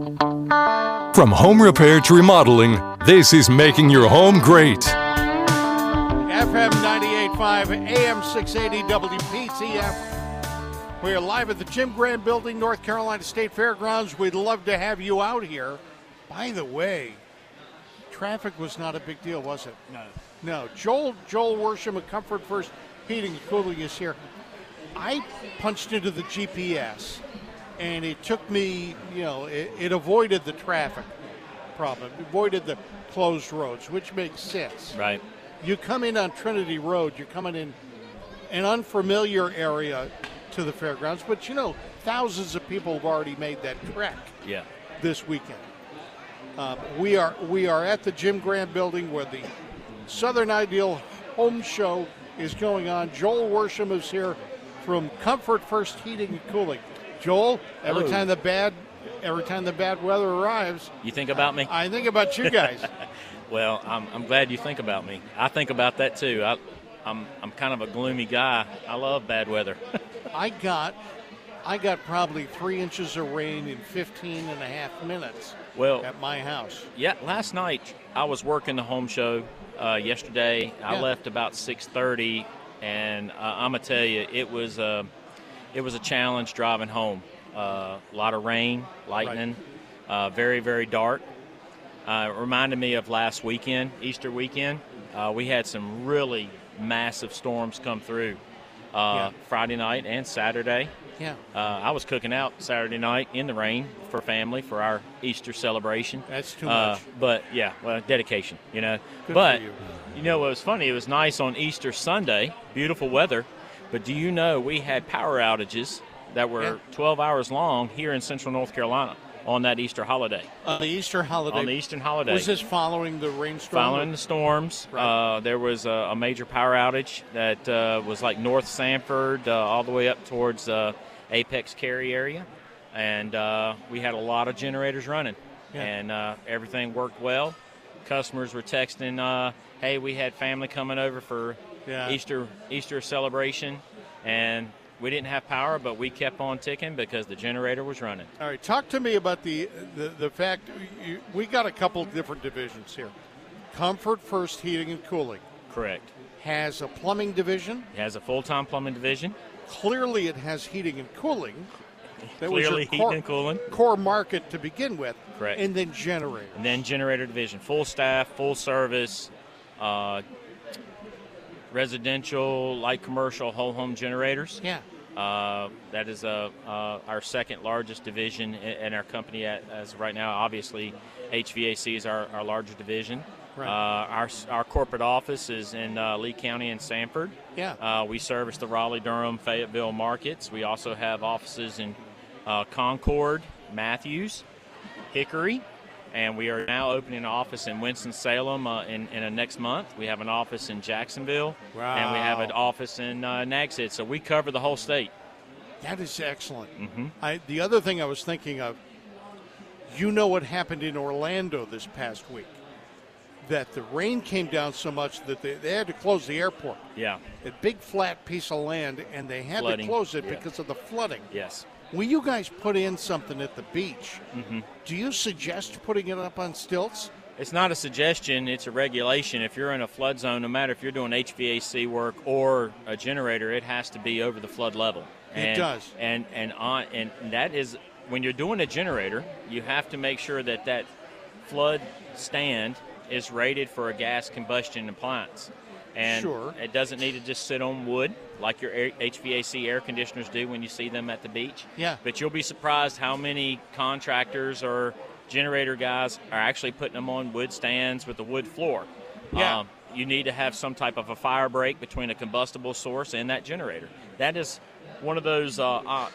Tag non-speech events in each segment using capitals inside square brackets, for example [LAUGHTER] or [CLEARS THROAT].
From home repair to remodeling, this is making your home great. FM 98.5, AM 680, WPTF. We are live at the Jim Graham Building, North Carolina State Fairgrounds. We'd love to have you out here. By the way, traffic was not a big deal, was it? No. No. Joel Joel Worsham of Comfort First Heating and Cooling is here. I punched into the GPS, and it took me, you know, it, it avoided the traffic problem, it avoided the closed roads, which makes sense. Right. You come in on Trinity Road, you're coming in an unfamiliar area to the fairgrounds, but you know, thousands of people have already made that trek Yeah. this weekend. Um, we are we are at the Jim Graham Building where the Southern Ideal Home Show is going on. Joel Worsham is here from Comfort First Heating and Cooling. Joel, every Hello. time the bad every time the bad weather arrives, You think about me? I think about you guys. [LAUGHS] Well, I'm, I'm glad you think about me. I think about that too. I, I'm, I'm kind of a gloomy guy. I love bad weather. [LAUGHS] I got I got probably three inches of rain in 15 and a half minutes well, at my house. yeah, last night I was working the home show. Uh, yesterday I left about 6:30, and uh, I'm gonna tell you, it was a, it was a challenge driving home. Uh, a lot of rain, lightning, uh, very very dark. Uh, it reminded me of last weekend, Easter weekend. Uh, we had some really massive storms come through uh, Yeah. Friday night and Saturday. Yeah, Uh, I was cooking out Saturday night in the rain for family for our Easter celebration. that's too Uh, much. but yeah, well, dedication, you know. Good but you. you know what was funny? It was nice on Easter Sunday, beautiful weather. But do you know we had power outages that were Yeah. 12 hours long here in Central North Carolina on that Easter holiday, On the Easter holiday, on the Eastern holiday. was this following the rainstorm? Following the storms, Right. uh, there was a, a major power outage that uh, was like North Sanford, uh, all the way up towards uh, Apex Cary area, and uh, we had a lot of generators running, Yeah. and uh, everything worked well. Customers were texting, uh, "Hey, we had family coming over for Yeah. Easter Easter celebration, and we didn't have power, but we kept on ticking because the generator was running." All right, talk to me about the the, the fact you, we got a couple different divisions here. Comfort First Heating and Cooling Correct. has a plumbing division. It has a full-time plumbing division. Clearly, it has heating and cooling. That Clearly, was heating core, and cooling. core market to begin with. Correct. And then generator. And then generator division, full staff, full service, uh, residential, light commercial, whole home generators. Yeah. Uh, that is uh, uh, our second largest division in, in our company at, as right now. Obviously, HVAC is our, our larger division. Right. Uh, our, our corporate office is in uh, Lee County and Sanford. Yeah. Uh, we service the Raleigh, Durham, Fayetteville markets. We also have offices in uh, Concord, Matthews, Hickory, and we are now opening an office in Winston-Salem uh, in, in uh, next month. We have an office in Jacksonville, and we have an office in uh, Nags Head. So we cover the whole state. That is excellent. hmm I, the other thing I was thinking of, you know what happened in Orlando this past week? That the rain came down so much that they, they had to close the airport. Yeah. A big flat piece of land, and they had Flooding, to close it yeah. because of the flooding. Yes. Will you guys put in something at the beach? hmm Do you suggest putting it up on stilts? It's not a suggestion; it's a regulation. If you're in a flood zone, no matter if you're doing HVAC work or a generator, it has to be over the flood level. It does. And and on and that is when you're doing a generator, you have to make sure that that flood stand is rated for a gas combustion appliance. And Sure. it doesn't need to just sit on wood like your air, HVAC air conditioners do when you see them at the beach. Yeah. But you'll be surprised how many contractors or generator guys are actually putting them on wood stands with a wood floor. Yeah. Um, you need to have some type of a fire break between a combustible source and that generator. That is one of those uh, uh,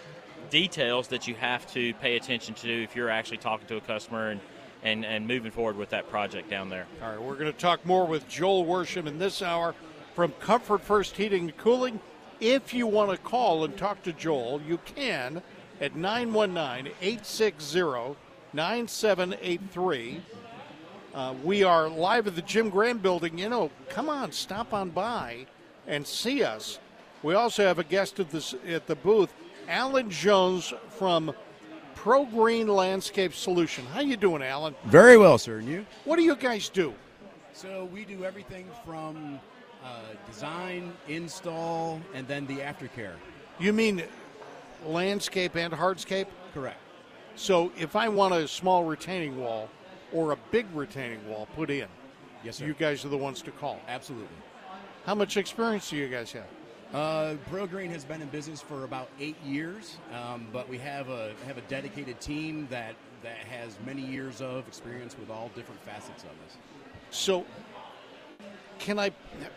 details that you have to pay attention to if you're actually talking to a customer and, and, and moving forward with that project down there. All right, we're going to talk more with Joel Worsham in this hour from Comfort First Heating and Cooling. If you want to call and talk to Joel, you can at 919 860 9783. Uh, We are live at the Jim Graham building. You know, come on, stop on by and see us. We also have a guest at, this, at the booth, Alan Jones from Pro Green Landscape Solution. How you doing, Alan? Very well, sir. And you? What do you guys do? So we do everything from design, install, and then the aftercare. You mean landscape and hardscape? Correct. So if I want a small retaining wall or a big retaining wall put in, Yes, sir. you guys are the ones to call. Absolutely. How much experience do you guys have? Uh, Pro Green has been in business for about eight years, um, but we have a have a dedicated team that that has many years of experience with all different facets of this. So, can I?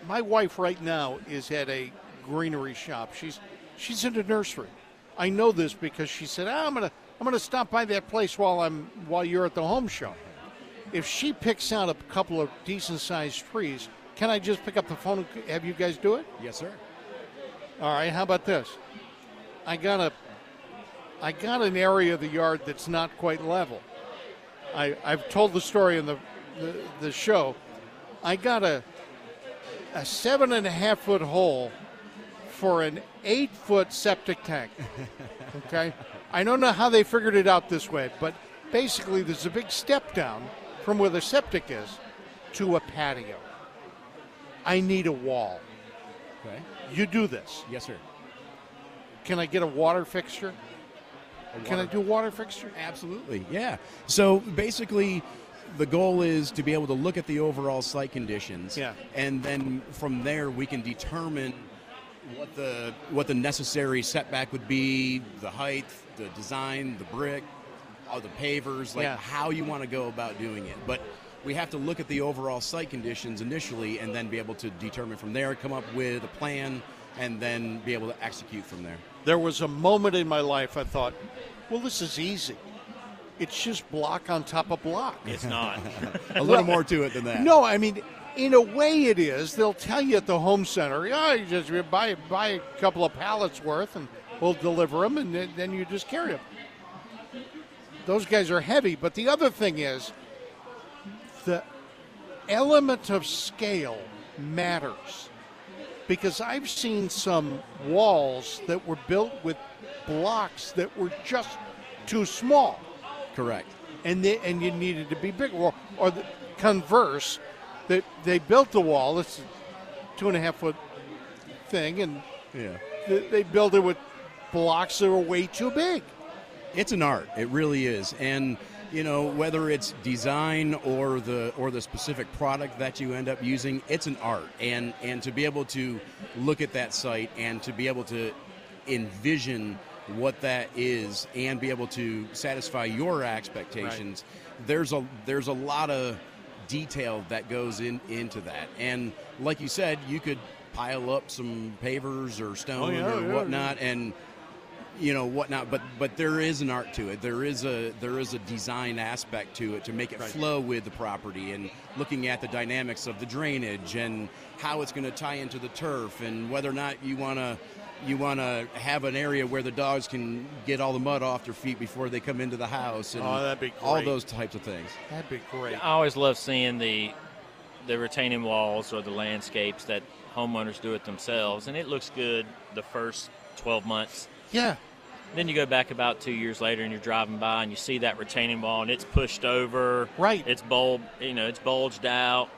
My wife right now is at a greenery shop. She's she's in a nursery. I know this because she said, ah, "I'm gonna I'm gonna stop by that place while I'm while you're at the home show." If she picks out a couple of decent sized trees, can I just pick up the phone and have you guys do it? Yes, sir. All right. How about this? I got a I got an area of the yard that's not quite level. I, I've told the story in the, the, the show. I got a a seven and a half foot hole for an eight foot septic tank. [LAUGHS] Okay, I don't know how they figured it out this way, but basically there's a big step down from where the septic is to a patio. I need a wall. Okay. You do this. Yes, sir. Can I get a water fixture? Can I do a water fixture? Absolutely, yeah. So basically, the goal is to be able to look at the overall site conditions, Yeah. and then from there we can determine what the what the necessary setback would be, the height, the design, the brick, all the pavers, like Yeah. how you want to go about doing it. But we have to look at the overall site conditions initially, and then be able to determine from there, come up with a plan, and then be able to execute from there. There was a moment in my life I thought, well, this is easy. It's just block on top of block. It's not. [LAUGHS] [LAUGHS] A little more to it than that. No, I mean, in a way it is. They'll tell you at the home center, yeah, you just buy, buy a couple of pallets worth and we'll deliver them, and then, then you just carry them. Those guys are heavy, but the other thing is the element of scale matters because I've seen some walls that were built with blocks that were just too small Correct. and they, and you needed to be bigger. Or, or the converse, that they built the wall. It's a two and a half foot thing, and Yeah. they, they built it with blocks that were way too big. It's an art. It really is. And you know whether it's design or the or the specific product that you end up using, it's an art. And and to be able to look at that site and to be able to envision what that is and be able to satisfy your expectations, there's a there's a lot of detail that goes in into that. And like you said, you could pile up some pavers or stone Oh, yeah, or yeah, whatnot and you know whatnot but but there is an art to it. There is a there is a design aspect to it to make it flow with the property and looking at the dynamics of the drainage and how it's going to tie into the turf and whether or not you want to you want to have an area where the dogs can get all the mud off their feet before they come into the house and Oh, that'd be all those types of things That'd be great. I always love seeing the the retaining walls or the landscapes that homeowners do it themselves, and it looks good the first 12 months. Yeah, Then you go back about two years later, and you're driving by, and you see that retaining wall, and it's pushed over. Right. It's bulb, you know, it's bulged out.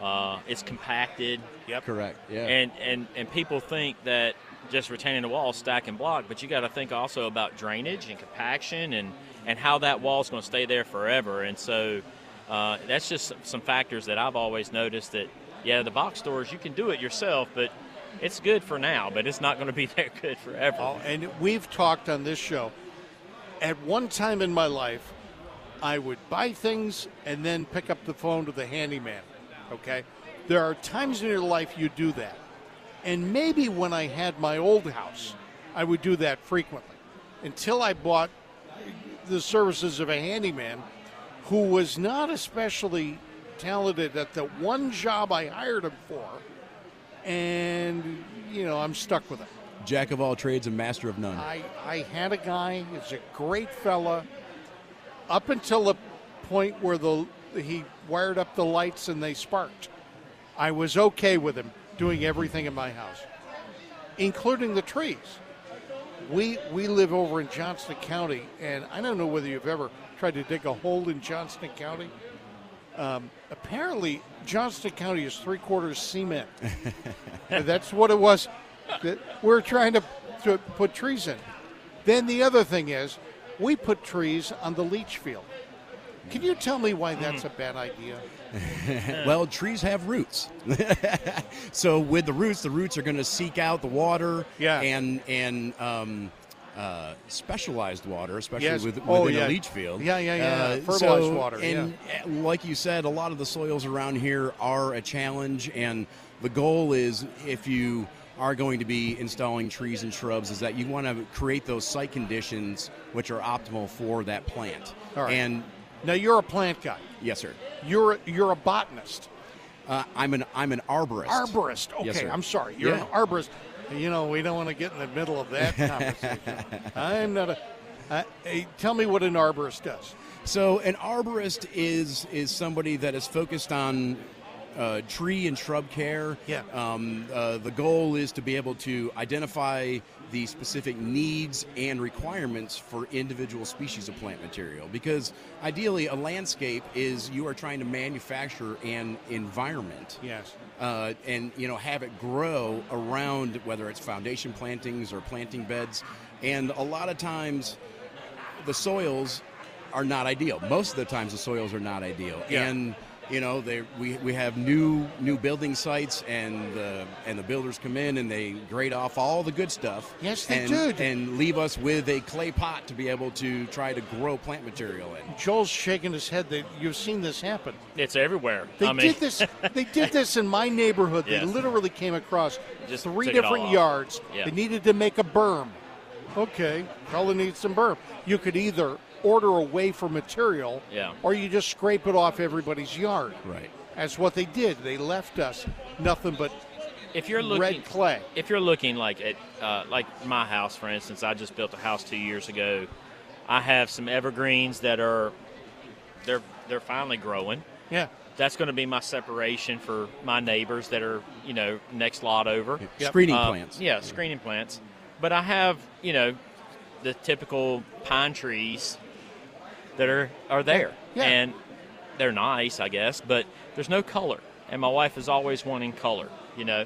Uh, it's compacted. Yep. correct yeah And and and people think that just retaining the wall, stack and block, but you got to think also about drainage and compaction and and how that wall is going to stay there forever. And so uh, that's just some- factors that I've always noticed that yeah, the box stores you can do it yourself, but it's good for now, but it's not going to be [LAUGHS] that good forever. Oh, and we've talked on this show. At one time in my life, I would buy things and then pick up the phone to the handyman. Okay? There are times in your life you do that. And maybe when I had my old house, I would do that frequently until I bought the services of a handyman who was not especially talented at the one job I hired him for. And, you know, I'm stuck with it. jack of all trades and master of none I, I had a guy, he's a great fella, up until the point where the he wired up the lights and they sparked. I was okay with him doing everything in my house, including the trees. we we live over in Johnston County, and I don't know whether you've ever tried to dig a hole in Johnston County. Um, apparently, Johnston County is three quarters cement. [LAUGHS] That's what it was. That we're trying to, to put trees in. Then the other thing is, we put trees on the leach field. Can you tell me why that's a bad idea? [LAUGHS] well, trees have roots. [LAUGHS] so with the roots, the roots are going to seek out the water Yeah. and and um, uh, specialized water, especially Yes. with, within Oh, a leach field. Uh, Yeah, yeah, yeah. Fertilized so- water, And uh, like you said, a lot of the soils around here are a challenge, and the goal is if you are going to be installing trees and shrubs is that you want to create those site conditions which are optimal for that plant. All right. And Now you're a plant guy. yes, sir. You're you're a botanist, Uh, I'm an I'm an arborist. arborist. Okay, Yes. I'm sorry. You're Yeah. an arborist. You know, we don't want to get in the middle of that [LAUGHS] conversation. I'm not a. Uh, hey, tell me what an arborist does. So an arborist is is somebody that is focused on uh, tree and shrub care. Yeah. Um, uh, the goal is to be able to identify the specific needs and requirements for individual species of plant material. Because ideally, a landscape is you are trying to manufacture an environment Yes. uh, and you know have it grow around whether it's foundation plantings or planting beds and a lot of times the soils are not ideal most of the times the soils are not ideal Yeah. and you know they we, we have new new building sites and the and the builders come in and they grade off all the good stuff Yes, they and, do. and leave us with a clay pot to be able to try to grow plant material in Joel's shaking his head. That you've seen this happen. It's everywhere. They I mean, did this. They did this in my neighborhood. They [LAUGHS] Yes. literally came across Just three took it all different yards. Yeah. They needed to make a berm. Okay, probably need some berm. You could either order away for material, Yeah. or you just scrape it off everybody's yard. right That's what they did. They left us nothing but if you're looking red clay. if you're looking like at uh, like my house for instance i just built a house two years ago i have some evergreens that are they're they're finally growing Yeah. that's going to be my separation for my neighbors that are you know next lot over Yep. screening Uh, plants yeah screening plants but i have you know the typical pine trees that are are there Yeah. and they're nice i guess but there's no color and my wife is always wanting color you know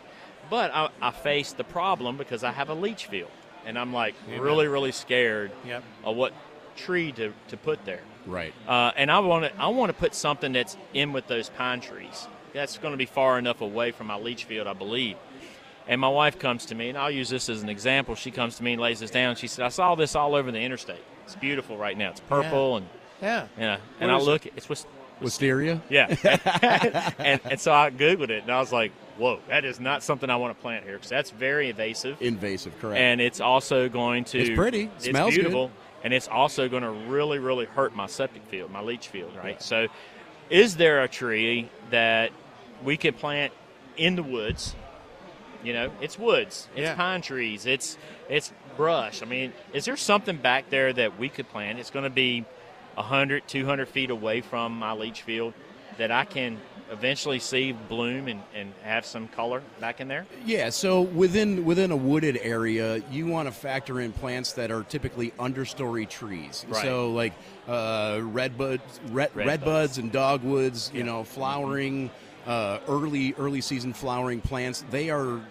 but i, I face the problem because i have a leach field and i'm like Amen. really really scared Yep. of what tree to, to put there right uh, and I want to I want to put something that's in with those pine trees. That's going to be far enough away from my leach field, I believe. And my wife comes to me, and I'll use this as an example. She comes to me and lays this down. She said, "I saw this all over the interstate. It's beautiful right now. It's purple and Yeah. yeah." And I is look, it's with wisteria yeah. [LAUGHS] and, and so I googled it, and I was like, "Whoa, that is not something I want to plant here because that's very invasive." invasive correct and it's also going to It's pretty. it's Smells good. beautiful and it's also going to really really hurt my septic field my leach field right so is there a tree that we could plant in the woods you know it's woods it's Yeah. pine trees it's it's brush i mean is there something back there that we could plant it's going to be 100 200 feet away from my leach field that i can eventually see bloom and, and have some color back in there Yeah, so within within a wooded area, you want to factor in plants that are typically understory trees. Right. So like uh, redbuds, red, Red red buds. buds and dogwoods. You know, flowering, uh, early early season flowering plants. They are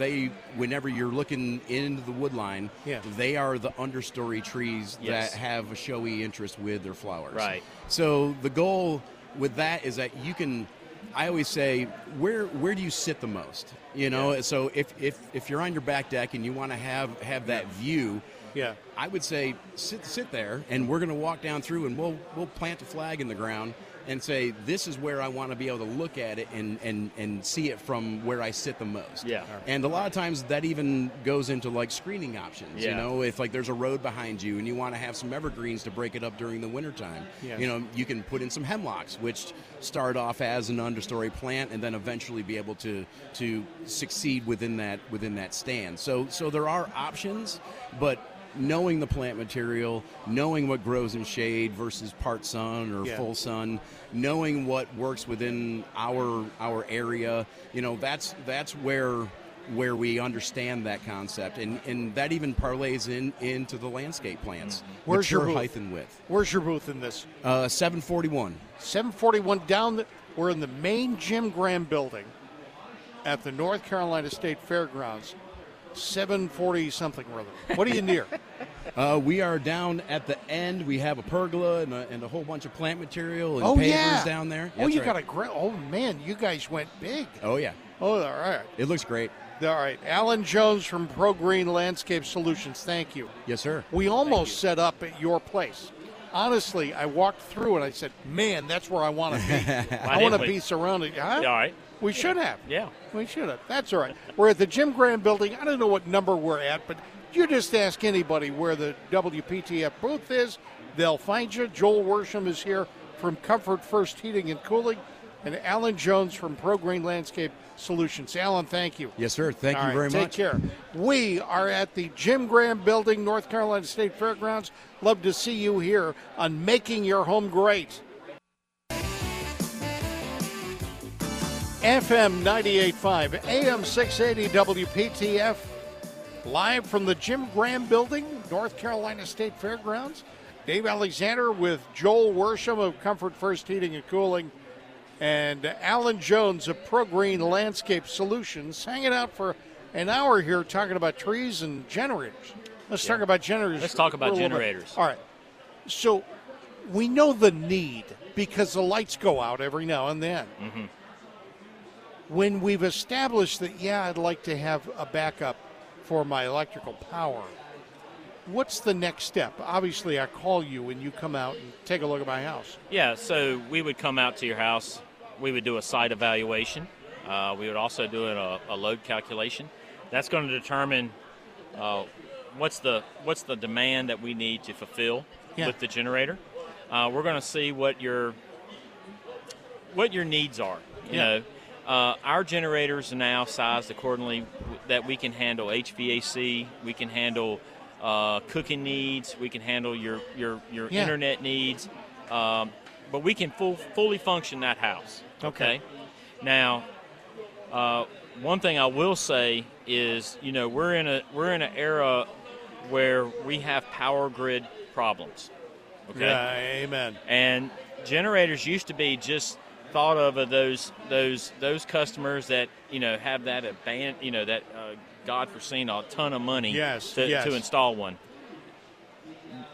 they whenever you're looking into the wood line, Yeah. they are the understory trees Yes. that have a showy interest with their flowers. Right. So the goal with that is that you can. I always say, where where do you sit the most? You know, Yeah. so if, if if you're on your back deck and you want to have have that view, Yeah. I would say sit sit there, and we're going to walk down through, and we'll we'll plant a flag in the ground and say this is where I want to be able to look at it and and and see it from where I sit the most. Yeah. And a lot of times that even goes into like screening options. Yeah. You know, if like there's a road behind you and you want to have some evergreens to break it up during the wintertime, Yes. you know, you can put in some hemlocks, which start off as an understory plant and then eventually be able to to succeed within that within that stand. So so there are options, but knowing the plant material, knowing what grows in shade versus part sun or Yeah. full sun, knowing what works within our our area, you know, that's that's where where we understand that concept, and, and that even parlays in into the landscape plants. Where's your booth? height and width? Where's your booth in this? Uh, 741. 741 down. The, we're in the main Jim Graham building at the North Carolina State Fairgrounds. 740 something or other. What are you near? [LAUGHS] Uh, we are down at the end. We have a pergola and a, and a whole bunch of plant material and oh pavers yeah, down there. Oh, That's you right. got a great. Oh man, you guys went big. Oh yeah, Oh, all right, it looks great. all right. Alan Jones from Pro Green Landscape Solutions. Thank you. Yes, sir. We almost set up at your place. Honestly, I walked through and I said, "Man, that's where I want to be. [LAUGHS] I want to be surrounded." Huh? Yeah, all right. We should have. Yeah. We should have. That's all right. We're at the Jim Graham building. I don't know what number we're at, but you just ask anybody where the WPTF booth is. They'll find you. Joel Worsham is here from Comfort First Heating and Cooling, and Alan Jones from Pro Green Landscape Solutions. Alan, thank you. Yes, sir. Thank All you right, very take much. Take care. We are at the Jim Graham Building, North Carolina State Fairgrounds. Love to see you here on Making Your Home Great. FM 98.5, AM 680 WPTF, live from the Jim Graham Building, North Carolina State Fairgrounds. Dave Alexander with Joel Worsham of Comfort First Heating and Cooling and Alan Jones of Pro Green Landscape Solutions hanging out for an hour here talking about trees and generators. Let's talk about generators. Let's talk about for a little bit. generators. All right. So we know the need because the lights go out every now and then. Mm-hmm. When we've established that, yeah, I'd like to have a backup for my electrical power, what's the next step? Obviously, I call you and you come out and take a look at my house. Yeah, so we would come out to your house. We would do a site evaluation. Uh, we would also do a, a load calculation. That's going to determine uh, what's the what's the demand that we need to fulfill Yeah. with the generator. Uh, we're going to see what your what your needs are. You Yeah. know, uh, our generators are now sized accordingly that we can handle HVAC, we can handle uh, cooking needs, we can handle your your your Yeah. internet needs, um, but we can full, fully function that house. Okay. Now, uh, one thing I will say is, you know, we're in a we're in an era where we have power grid problems. Okay. Yeah, amen. And generators used to be just thought of of those those those customers that you know have that aban you know that uh, God foreseen a ton of money Yes, to, yes. to install one.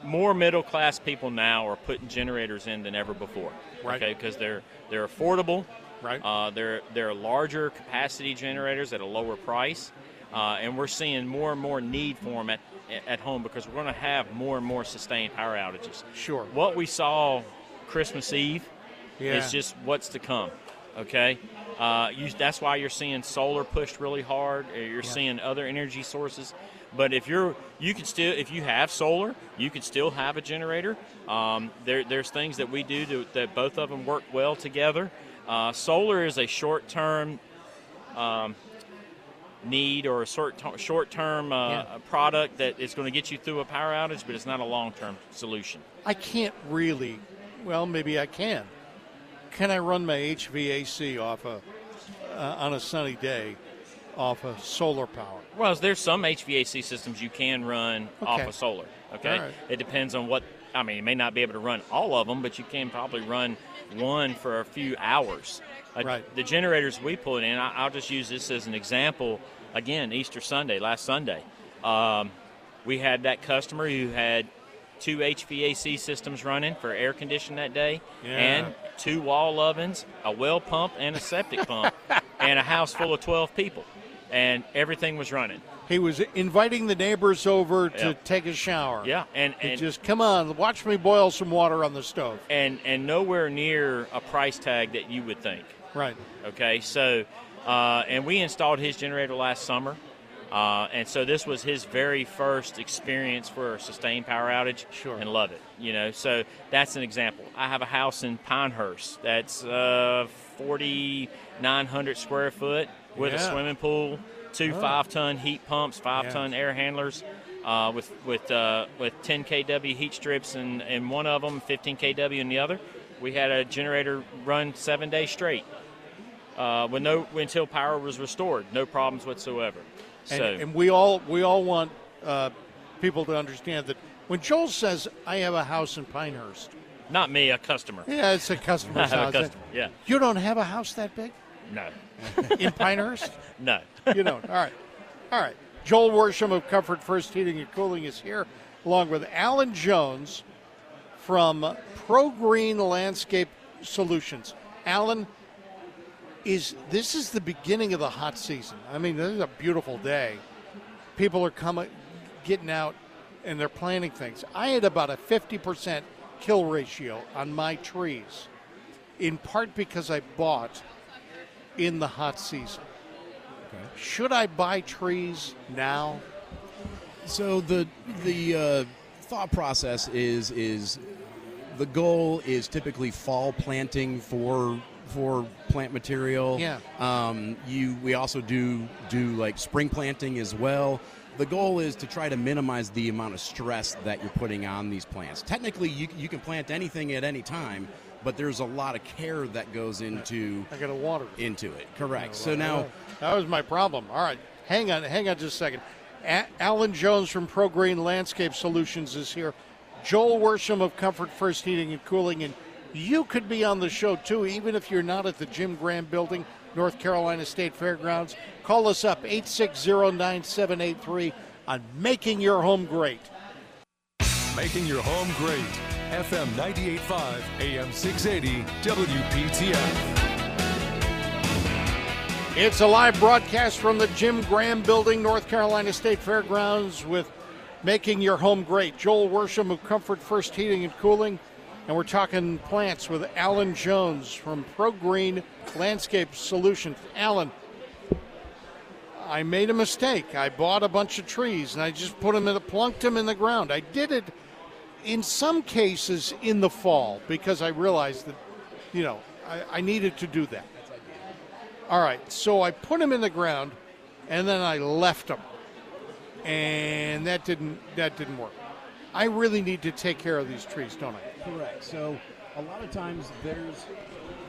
More middle class people now are putting generators in than ever before. Right. Okay, because they're they're affordable. Right. Uh, they're they're larger capacity generators at a lower price, uh, and we're seeing more and more need for them at at home because we're going to have more and more sustained power outages. Sure. What we saw Christmas Eve Yeah. is just what's to come. Okay, uh, you, that's why you're seeing solar pushed really hard. or You're seeing other energy sources. But if you're, you can still, if you have solar, you can still have a generator. Um, there, there's things that we do to, that both of them work well together. Uh, solar is a short-term um, need or a short short-term uh, Yeah. product that is going to get you through a power outage, but it's not a long-term solution. I can't really. Well, maybe I can. Can I run my HVAC off a uh, on a sunny day off of solar power? Well, there's some HVAC systems you can run off Okay. of solar. Okay, right. it depends on what. I mean, you may not be able to run all of them, but you can probably run one for a few hours. Uh, Right. The generators we put in, I, I'll just use this as an example. Again, Easter Sunday, last Sunday, um, we had that customer who had two HVAC systems running for air conditioning that day, Yeah. and two wall ovens, a well pump, and a septic pump, [LAUGHS] and a house full of 12 people, and everything was running. He was inviting the neighbors over to Yeah. take a shower. Yeah, and and, just come on, watch me boil some water on the stove. and and nowhere near a price tag that you would think. Right. Okay, so uh, and we installed his generator last summer, uh, and so this was his very first experience for a sustained power outage. Sure. and love it. You know, so that's an example. I have a house in Pinehurst that's uh, forty nine hundred square foot with a swimming pool, two Oh. five ton heat pumps, five Yeah. ton air handlers. Uh, with with uh, with 10 kW heat strips in, in one of them, 15 kW in the other, we had a generator run seven days straight. uh, with no until power was restored, no problems whatsoever. And, so and we all we all want uh, people to understand that when Joel says I have a house in Pinehurst, not me, a customer. yeah, it's a [LAUGHS] I customer's have a house. customer. Yeah, You don't have a house that big no, [LAUGHS] in Pinehurst? [LAUGHS] no. you don't. All right. All right. Joel Worsham of Comfort First Heating and Cooling is here, along with Alan Jones from Pro Green Landscape Solutions. Alan, is this is the beginning of the hot season? I mean, this is a beautiful day. People are coming, getting out, and they're planting things. I had about a 50% kill ratio on my trees, in part because I bought in the hot season. Should I buy trees now? So the the uh, thought process is is the goal is typically fall planting for for plant material. Yeah. Um, you we also do do like spring planting as well. The goal is to try to minimize the amount of stress that you're putting on these plants. Technically, you, you can plant anything at any time, but there's a lot of care that goes into [LAUGHS] I got to water. it. into it. Correct. So now, that was my problem. All right, hang on, hang on just a second. A- Alan Jones from Pro Green Landscape Solutions is here. Joel Worsham of Comfort First Heating and Cooling, and you could be on the show too, even if you're not at the Jim Graham Building, North Carolina State Fairgrounds. Call us up 860-9783 on making your home great. Making your home great. FM 98.5, AM 680, WPTF. It's a live broadcast from the Jim Graham Building, North Carolina State Fairgrounds, with Making Your Home Great. Joel Worsham of Comfort First Heating and Cooling, and we're talking plants with Alan Jones from Pro Green Landscape Solutions. Alan, I made a mistake. I bought a bunch of trees and I just put them in, the, plunked them in the ground. I did it in some cases in the fall because I realized that, you know, I, I needed to do that. All right, so I put them in the ground, and then I left them, and that didn't that didn't work. I really need to take care of these trees, don't I? Correct. So a lot of times there's.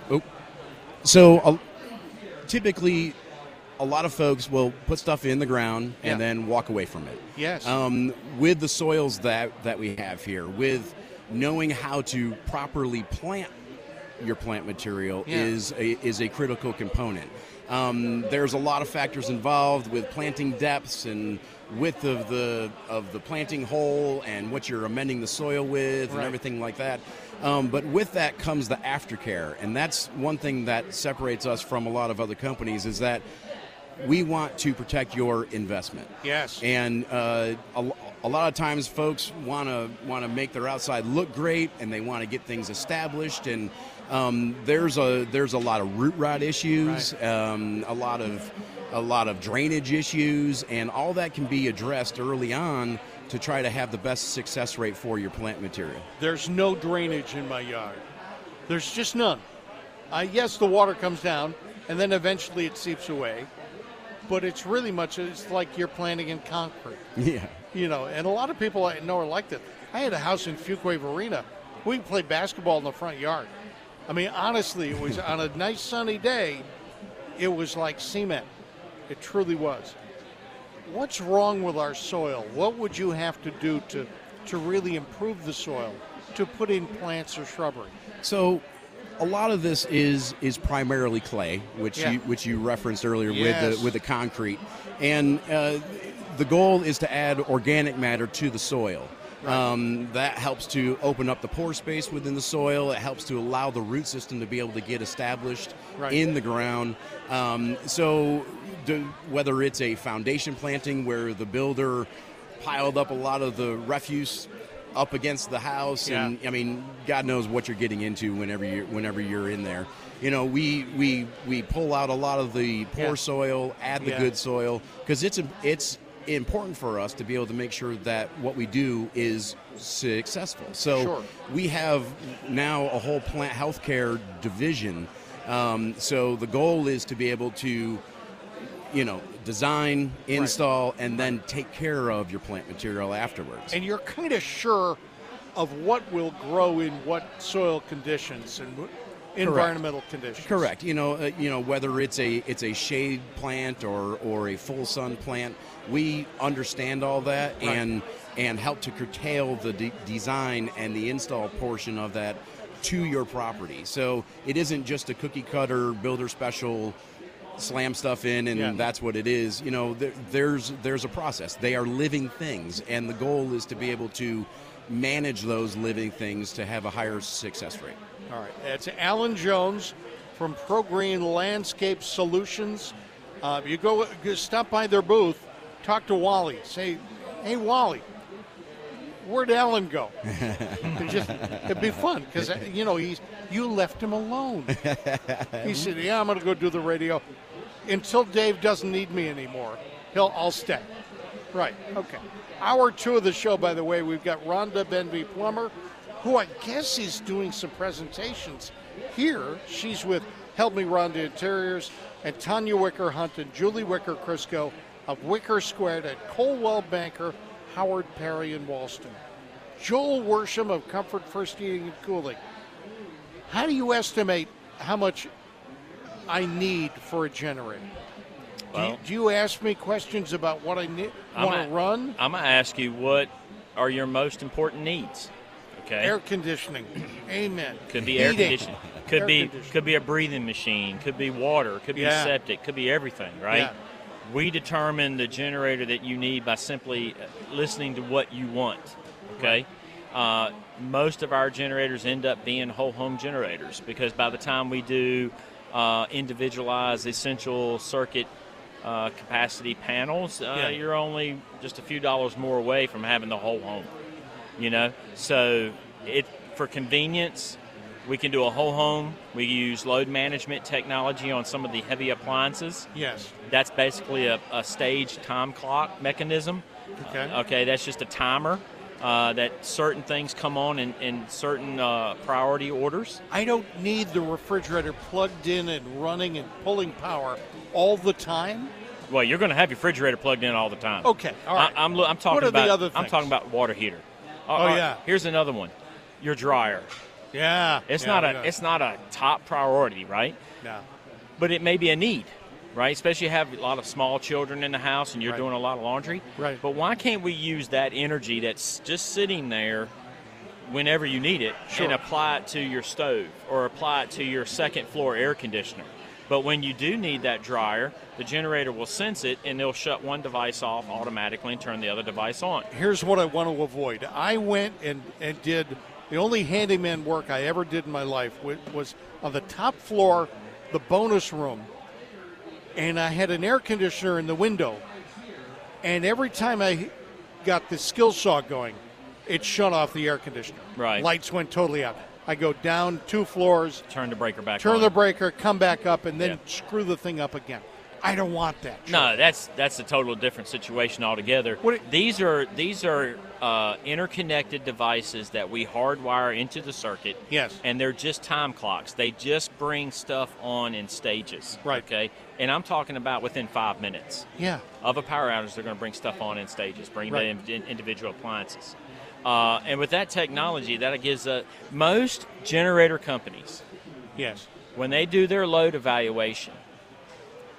Oh. So uh, typically, a lot of folks will put stuff in the ground and Yeah. then walk away from it. Yes. Um, with the soils that that we have here, with knowing how to properly plant your plant material Yeah. is a, is a critical component. Um, there's a lot of factors involved with planting depths and width of the of the planting hole and what you're amending the soil with and everything like that. Um, but with that comes the aftercare, and that's one thing that separates us from a lot of other companies is that we want to protect your investment. Yes. And uh, a, a lot of times, folks want to want to make their outside look great, and they want to get things established. And um, there's a there's a lot of root rot issues, um, a lot of a lot of drainage issues, and all that can be addressed early on to try to have the best success rate for your plant material. There's no drainage in my yard. There's just none. Uh, yes, the water comes down, and then eventually it seeps away. But it's really much it's like you're planting in concrete. Yeah. you know, and a lot of people I know are like that. I had a house in Fuquay-Varina. We played basketball in the front yard. I mean, honestly, it was on a nice sunny day. It was like cement. It truly was. What's wrong with our soil? What would you have to do to to really improve the soil to put in plants or shrubbery? So, a lot of this is is primarily clay, which Yeah. you which you referenced earlier with the with the concrete, and uh, the goal is to add organic matter to the soil. Um, that helps to open up the pore space within the soil. It helps to allow the root system to be able to get established Right. in the ground. Um, so, do, whether it's a foundation planting where the builder piled up a lot of the refuse up against the house, and I mean, God knows what you're getting into whenever you whenever you're in there. You know, we we we pull out a lot of the poor Yeah. soil, add the Yeah. good soil because it's a, it's important for us to be able to make sure that what we do is successful. So Sure. we have now a whole plant healthcare division. Um, so the goal is to be able to, you know, design, install, and then take care of your plant material afterwards. And you're kind of sure of what will grow in what soil conditions and environmental conditions. Correct. You know, uh, you know whether it's a it's a shade plant or or a full sun plant, we understand all that Right. and and help to curtail the de- design and the install portion of that to your property. So it isn't just a cookie cutter builder special slam stuff in and Yeah. that's what it is. You know, there, there's there's a process. They are living things, and the goal is to be able to manage those living things to have a higher success rate. All right. That's Alan Jones from ProGreen Landscape Solutions. Uh, you go, go stop by their booth, talk to Wally. Say, hey, Wally, where'd Alan go? [LAUGHS] It just, it'd be fun because, you know, he's you left him alone. he said, yeah, I'm going to go do the radio. Until Dave doesn't need me anymore, he'll, I'll stay. Right. Okay. Hour two of the show, by the way, we've got Rhonda Benby Plummer, who I guess is doing some presentations here. She's with Help Me Rhonda Interiors and Tanya Wicker Hunt and Julie Wicker Crisco of Wicker Squared at Coldwell Banker, Howard Perry in Walston. Joel Worsham of Comfort First Heating and Cooling. How do you estimate how much I need for a generator? do, you, do you ask me questions about what I need, I'm want to run? I'm gonna ask you what are your most important needs. Okay. Air conditioning. [CLEARS THROAT] Amen. Could be air conditioning. Could Air be conditioning. could be a breathing machine. Could be water. Could be Yeah. septic. Could be everything. Right. Yeah. We determine the generator that you need by simply uh, listening to what you want. Okay. Uh, most of our generators end up being whole home generators because by the time we do uh, individualized essential circuit uh, capacity panels, uh, Yeah. you're only just a few dollars more away from having the whole home you know so it for convenience we can do a whole home we use load management technology on some of the heavy appliances Yes. That's basically a, a stage time clock mechanism Okay. okay that's just a timer uh, that certain things come on in, in certain uh, priority orders I don't need the refrigerator plugged in and running and pulling power all the time. well you're going to have your refrigerator plugged in all the time Okay, all right. I, am lo- I'm talking What are the about other I'm talking about water heater Oh, All right, yeah. here's another one your dryer Yeah. it's yeah, not a it's not a top priority right No. but it may be a need, right? Especially you have a lot of small children in the house and you're Right. doing a lot of laundry. Right. But why can't we use that energy that's just sitting there whenever you need it Sure. and apply it to your stove or apply it to your second floor air conditioner? But when you do need that dryer, the generator will sense it and they'll shut one device off automatically and turn the other device on. Here's what I want to avoid. I went and, and did the only handyman work I ever did in my life was on the top floor, the bonus room, and I had an air conditioner in the window. And every time I got the skill saw going, it shut off the air conditioner. Right. Lights went totally out. I go down two floors, Turn the breaker back turn on. the breaker, come back up, and then Yeah. screw the thing up again. I don't want that. No, that's that's a total different situation altogether. It- these are these are uh, interconnected devices that we hardwire into the circuit. Yes. and they're just time clocks. They just bring stuff on in stages. Right. Okay, and I'm talking about within five minutes Yeah. of a power outage, they're going to bring stuff on in stages, bring Right. the in- individual appliances. Uh, and with that technology, that gives uh, most generator companies Yes. when they do their load evaluation,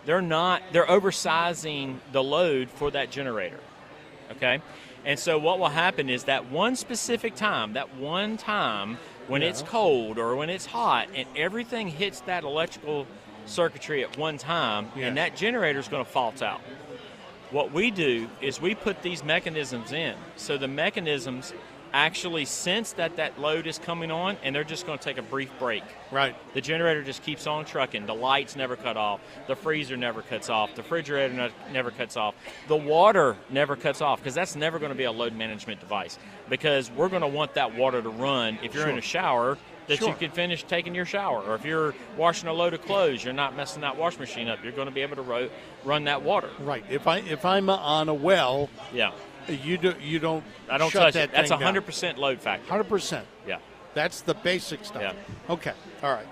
they're not they're oversizing the load for that generator. Okay? And so what will happen is that one specific time, that one time when it's cold or when it's hot and everything hits that electrical circuitry at one time Yes. and that generator is going to fault out. What we do is we put these mechanisms in. So the mechanisms actually sense that that load is coming on and they're just going to take a brief break. Right. The generator just keeps on trucking. The lights never cut off. The freezer never cuts off. The refrigerator ne- never cuts off. The water never cuts off because that's never going to be a load management device because we're going to want that water to run if you're in a shower that Sure. you can finish taking your shower or if you're washing a load of clothes you're not messing that wash machine up you're going to be able to ro- run that water Right. If I if I'm on a well, yeah you do you don't i don't touch that it that's a 100% load factor Hundred percent. yeah That's the basic stuff. Yeah. Okay. All right.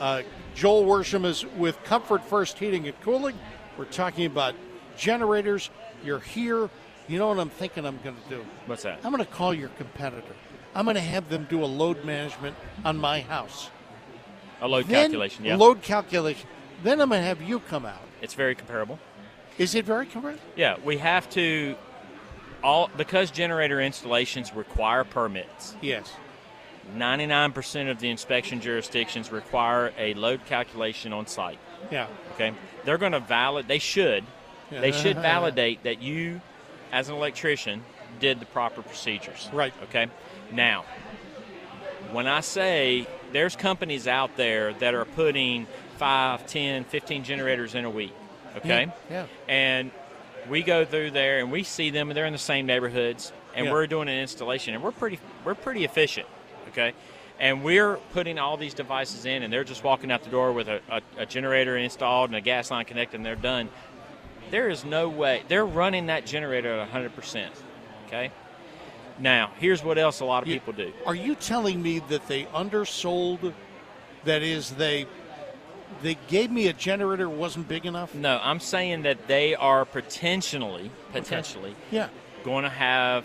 Uh, Joel Worsham is with Comfort First Heating and Cooling. We're talking about generators. You're here. You know what I'm thinking I'm going to do? what's that I'm going to call your competitor. I'm going to have them do a load management on my house. A load then calculation, yeah. Load calculation. Then I'm going to have you come out. It's very comparable. Is it very comparable? Yeah, we have to all because generator installations require permits. Yes. 99% of the inspection jurisdictions require a load calculation on site. Yeah. Okay, they're going to valid. They should. yeah. They should [LAUGHS] validate that you, as an electrician, did the proper procedures. Right. Okay. Now, when I say there's companies out there that are putting 5, 10, 15 generators in a week. Okay. Yeah. And we go through there and we see them and they're in the same neighborhoods and Yeah. we're doing an installation and we're pretty we're pretty efficient. Okay. And we're putting all these devices in and they're just walking out the door with a, a, a generator installed and a gas line connected and they're done. There is no way they're running that generator at 100%. Okay. Now, here's what else a lot of You- people do. Are you telling me that they undersold? That is, they they gave me a generator wasn't big enough. No, I'm saying that they are potentially potentially Yeah. going to have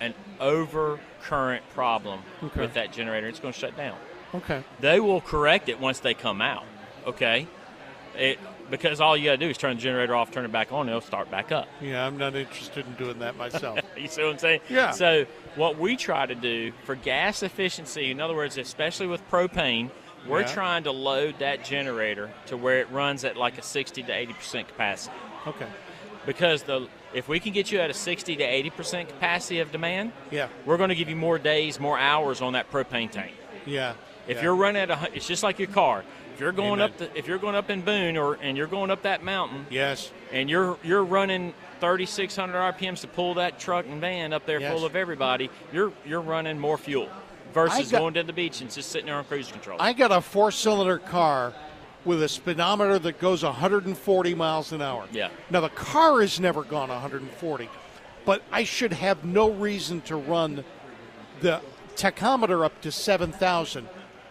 an overcurrent problem Okay. with that generator. It's going to shut down. Okay. They will correct it once they come out. Okay, it because all you got to do is turn the generator off, turn it back on, it'll start back up. Yeah, I'm not interested in doing that myself. [LAUGHS] You see what I'm saying? Yeah. So what we try to do for gas efficiency, in other words, especially with propane, we're Yeah. trying to load that generator to where it runs at like a 60 to 80 percent capacity. okay. Because the if we can get you at a 60 to 80 percent capacity of demand, Yeah. we're going to give you more days, more hours on that propane tank. Yeah. If yeah. you're running at a, it's just like your car. If you're going Amen. up, the, if you're going up in Boone or and you're going up that mountain, yes. and you're you're running 3,600 RPMs to pull that truck and van up there Yes. full of everybody, you're you're running more fuel versus got- going to the beach and just sitting there on cruise control. I got a four-cylinder car with a speedometer that goes 140 miles an hour. Yeah. Now the car has never gone 140, but I should have no reason to run the tachometer up to 7,000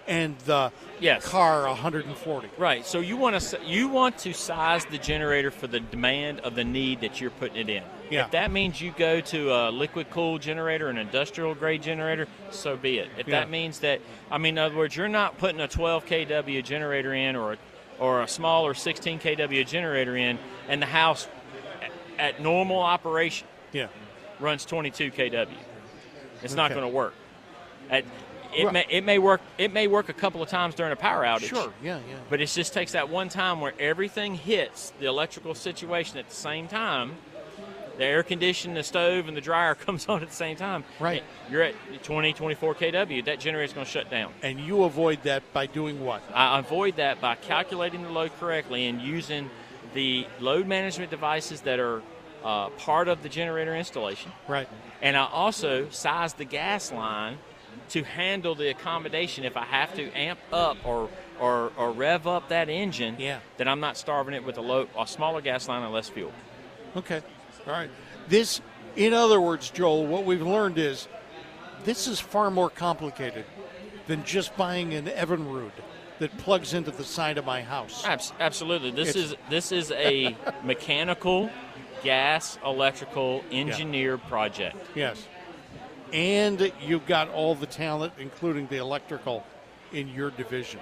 and the Yes. car 140. right. So you want to you want to size the generator for the demand of the need that you're putting it in. Yeah. If that means you go to a liquid cooled generator, an industrial grade generator, so be it. If Yeah. that means that, I mean, in other words, you're not putting a 12 kW generator in or a, or a smaller 16 kW generator in, and the house at, at normal operation Yeah. runs 22 kW. It's not going to work. At, it Right. may it may work it may work a couple of times during a power outage. Sure. Yeah. Yeah. But it just takes that one time where everything hits the electrical situation at the same time. The air conditioning, the stove, and the dryer [LAUGHS] comes on at the same time. Right. You're at 20, 24 kW. That generator's going to shut down. And you avoid that by doing what? I avoid that by calculating the load correctly and using the load management devices that are uh, part of the generator installation. Right. And I also size the gas line to handle the accommodation if I have to amp up or or, or rev up that engine. Yeah. Then I'm not starving it with a low a smaller gas line and less fuel. Okay. All right. This, in other words, Joel, what we've learned is this is far more complicated than just buying an Evinrude that plugs into the side of my house. Abs- absolutely. This It's- is this is a [LAUGHS] mechanical, gas, electrical, engineered project. Yes. And you've got all the talent, including the electrical, in your division.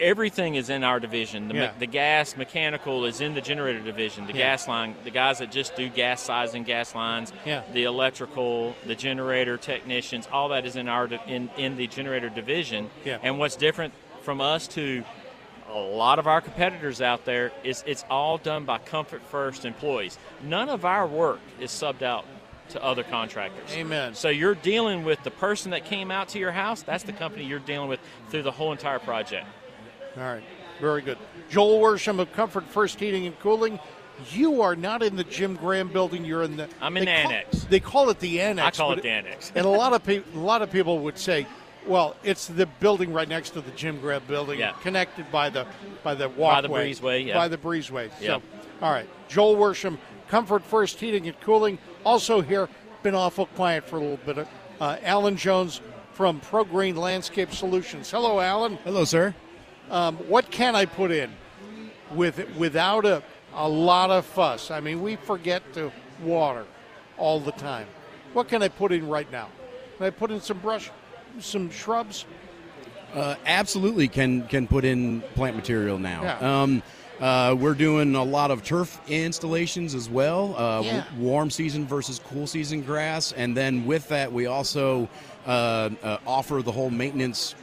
Everything is in our division. The, me- the gas mechanical is in the generator division. The Yeah. gas line, the guys that just do gas sizing, gas lines. Yeah. The electrical, the generator technicians, all that is in our di- in in the generator division. Yeah. And what's different from us to a lot of our competitors out there is it's all done by Comfort First employees. None of our work is subbed out to other contractors. Amen. So you're dealing with the person that came out to your house. That's the company you're dealing with through the whole entire project. All right. Very good. Joel Worsham of Comfort First Heating and Cooling. You are not in the Jim Graham building. You're in the. I'm in the call- annex. They call it the annex. I call it the annex. [LAUGHS] And a lot of people, a lot of people would say, "Well, it's the building right next to the Jim Graham building, Yeah. connected by the by the walkway, By the breezeway, yeah. by the breezeway." Yeah. So, all right, Joel Worsham, Comfort First Heating and Cooling. Also here, been awful quiet for a little bit. Uh, Alan Jones from Pro Green Landscape Solutions. Hello, Alan. Hello, sir. Um, what can I put in with without a a lot of fuss? I mean, we forget to water all the time. What can I put in right now? Can I put in some brush, some shrubs? Uh, absolutely, can can put in plant material now. Yeah. Um, uh, we're doing a lot of turf installations as well, uh, Yeah. w- warm season versus cool season grass, and then with that, we also uh, uh, offer the whole maintenance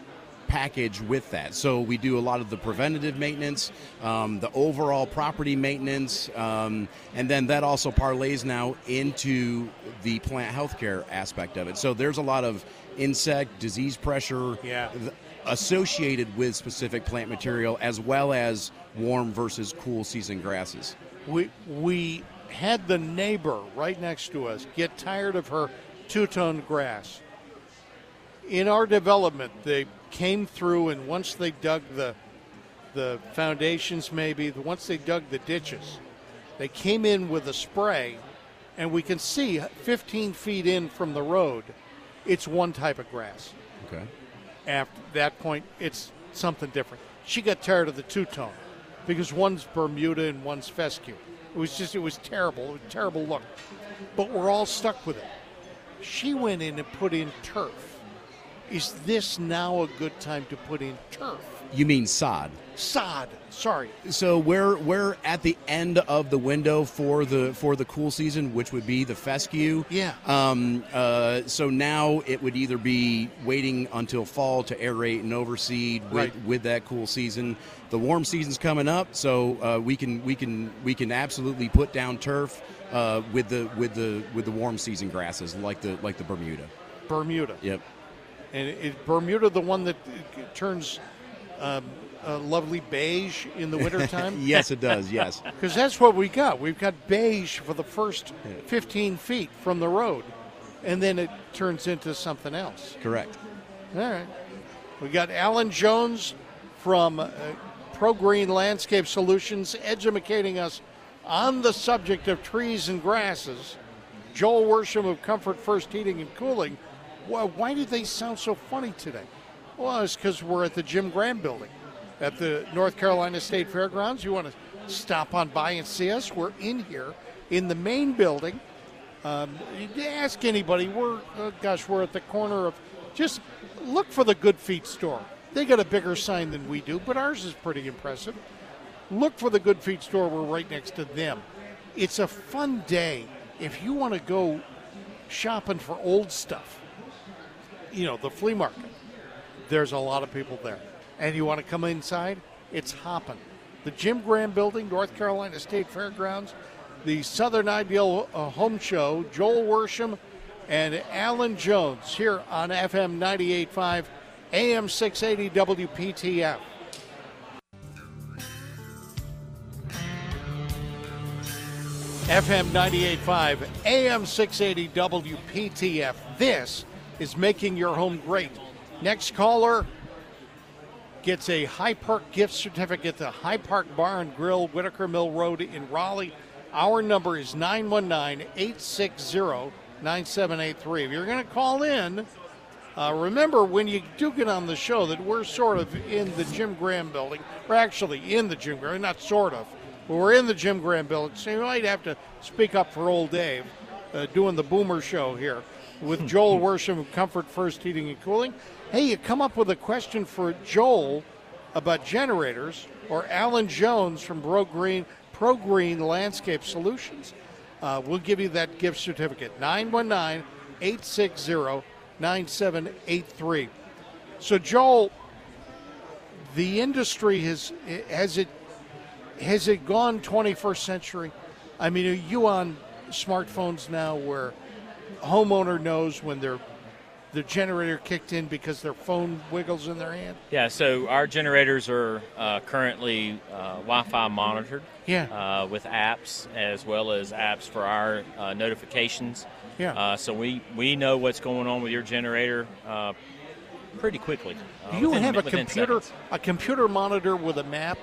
package with that. So we do a lot of the preventative maintenance, um, the overall property maintenance, um, and then that also parlays now into the plant healthcare aspect of it. So there's a lot of insect disease pressure Yeah. associated with specific plant material as well as warm versus cool season grasses. We we had the neighbor right next to us get tired of her two-tone grass. In our development, they came through, and once they dug the the foundations, maybe once they dug the ditches, they came in with a spray, and we can see 15 feet in from the road, it's one type of grass. Okay. After that point, it's something different. She got tired of the two tone because one's Bermuda and one's fescue. It was just, it was terrible. It was terrible look. But we're all stuck with it. She went in and put in turf. Is this now a good time to put in turf? You mean sod? Sod. Sorry. So we're we're at the end of the window for the for the cool season, which would be the fescue. Yeah. Um, uh, so now it would either be waiting until fall to aerate and overseed with, Right. with that cool season. The warm season's coming up, so uh, we can we can we can absolutely put down turf uh, with the with the with the warm season grasses like the like the Bermuda. Bermuda. Yep. And is Bermuda the one that turns um, a lovely beige in the wintertime? [LAUGHS] yes, it does. Yes. [LAUGHS] Because that's what we got. We've got beige for the first 15 feet from the road, and then it turns into something else. Correct. All right. We got Alan Jones from uh, Pro Green Landscape Solutions educating us on the subject of trees and grasses. Joel Worsham of Comfort First Heating and Cooling. Why, why did they sound so funny today? Well, it's because we're at the Jim Graham Building at the North Carolina State Fairgrounds. You want to stop on by and see us? We're in here in the main building. Um, you ask anybody. We're uh, gosh, we're at the corner of. Just look for the Good Feet store. They got a bigger sign than we do, but ours is pretty impressive. Look for the Good Feet store. We're right next to them. It's a fun day if you want to go shopping for old stuff. You know, the flea market. There's a lot of people there, and you want to come inside. It's hopping. The Jim Graham Building, North Carolina State Fairgrounds, the Southern Ideal uh, Home Show, Joel Worsham and Alan Jones here on FM 98.5, AM 680 WPTF. FM 98.5, AM 680 WPTF. This is making your home great. Next caller gets a High Park gift certificate to High Park Bar and Grill, Whitaker Mill Road in Raleigh. Our number is 919 860 9783. If you're going to call in, uh, remember when you do get on the show that we're sort of in the Jim Graham building. We're actually in the Jim Graham, not sort of, but we're in the Jim Graham building. So you might have to speak up for old Dave uh, doing the Boomer Show here with Joel Worsham of Comfort First Heating and Cooling. Hey, you come up with a question for Joel about generators or Alan Jones from Pro Green, Pro Green Landscape Solutions. Uh, we'll give you that gift certificate 919 860 9783. So, Joel, the industry has has it has it gone 21st century? I mean, are you on smartphones now where homeowner knows when their the generator kicked in because their phone wiggles in their hand? Yeah, so our generators are uh, currently uh, Wi-Fi monitored. Yeah. Uh, with apps as well as apps for our uh, notifications. Yeah. Uh, so we we know what's going on with your generator uh, pretty quickly. Do you within- have a computer seconds. a computer monitor with a map?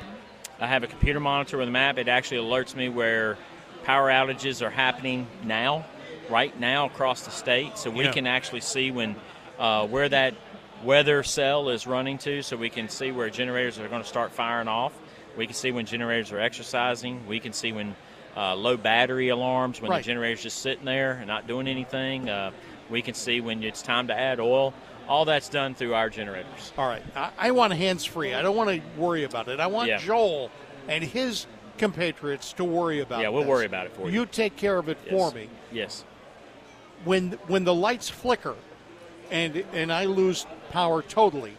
I have a computer monitor with a map. It actually alerts me where power outages are happening now, right now across the state. So we Yeah. can actually see when uh, where that weather cell is running to, so we can see where generators are going to start firing off. We can see when generators are exercising. We can see when uh, low battery alarms, when Right. the generator's just sitting there and not doing anything. Uh, we can see when it's time to add oil. All that's done through our generators. All right. I, I want hands free. I don't want to worry about it. I want Yeah. Joel and his compatriots to worry about. Yeah, we'll this. worry about it for you. You take care of it Yes. for me. Yes. When when the lights flicker, and and I lose power totally,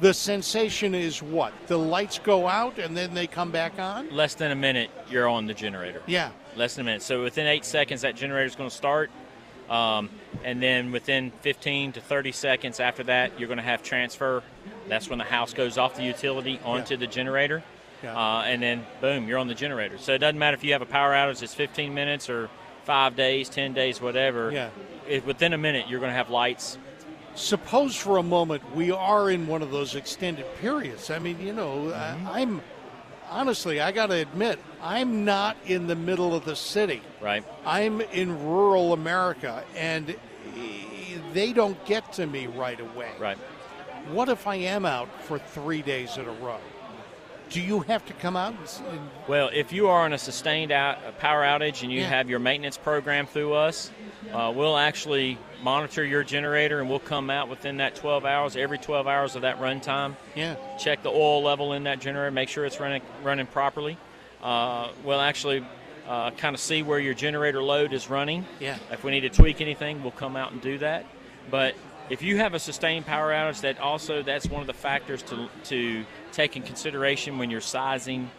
the sensation is what? The lights go out and then they come back on. Less than a minute, you're on the generator. Yeah. Less than a minute. So within eight seconds, that generator's going to start. Um, and then within 15 to 30 seconds after that, you're going to have transfer. That's when the house goes off the utility onto Yeah. the generator. Yeah. Uh, and then, boom, you're on the generator. So it doesn't matter if you have a power outage it's 15 minutes or five days, 10 days, whatever. Yeah. It, within a minute, you're going to have lights. Suppose for a moment we are in one of those extended periods. I mean, you know, Mm-hmm. I, I'm honestly, I got to admit, I'm not in the middle of the city. Right. I'm in rural America, and they don't get to me right away. Right. What if I am out for three days in a row? Do you have to come out? And, Well, if you are on a sustained out, a power outage and you Yeah. have your maintenance program through us, uh, we'll actually monitor your generator and we'll come out within that 12 hours, every 12 hours of that runtime, yeah, check the oil level in that generator, make sure it's running running properly. Uh, we'll actually uh, kind of see where your generator load is running. Yeah. If we need to tweak anything, we'll come out and do that. But if you have a sustained power outage, that also that's one of the factors to to take in consideration when you're sizing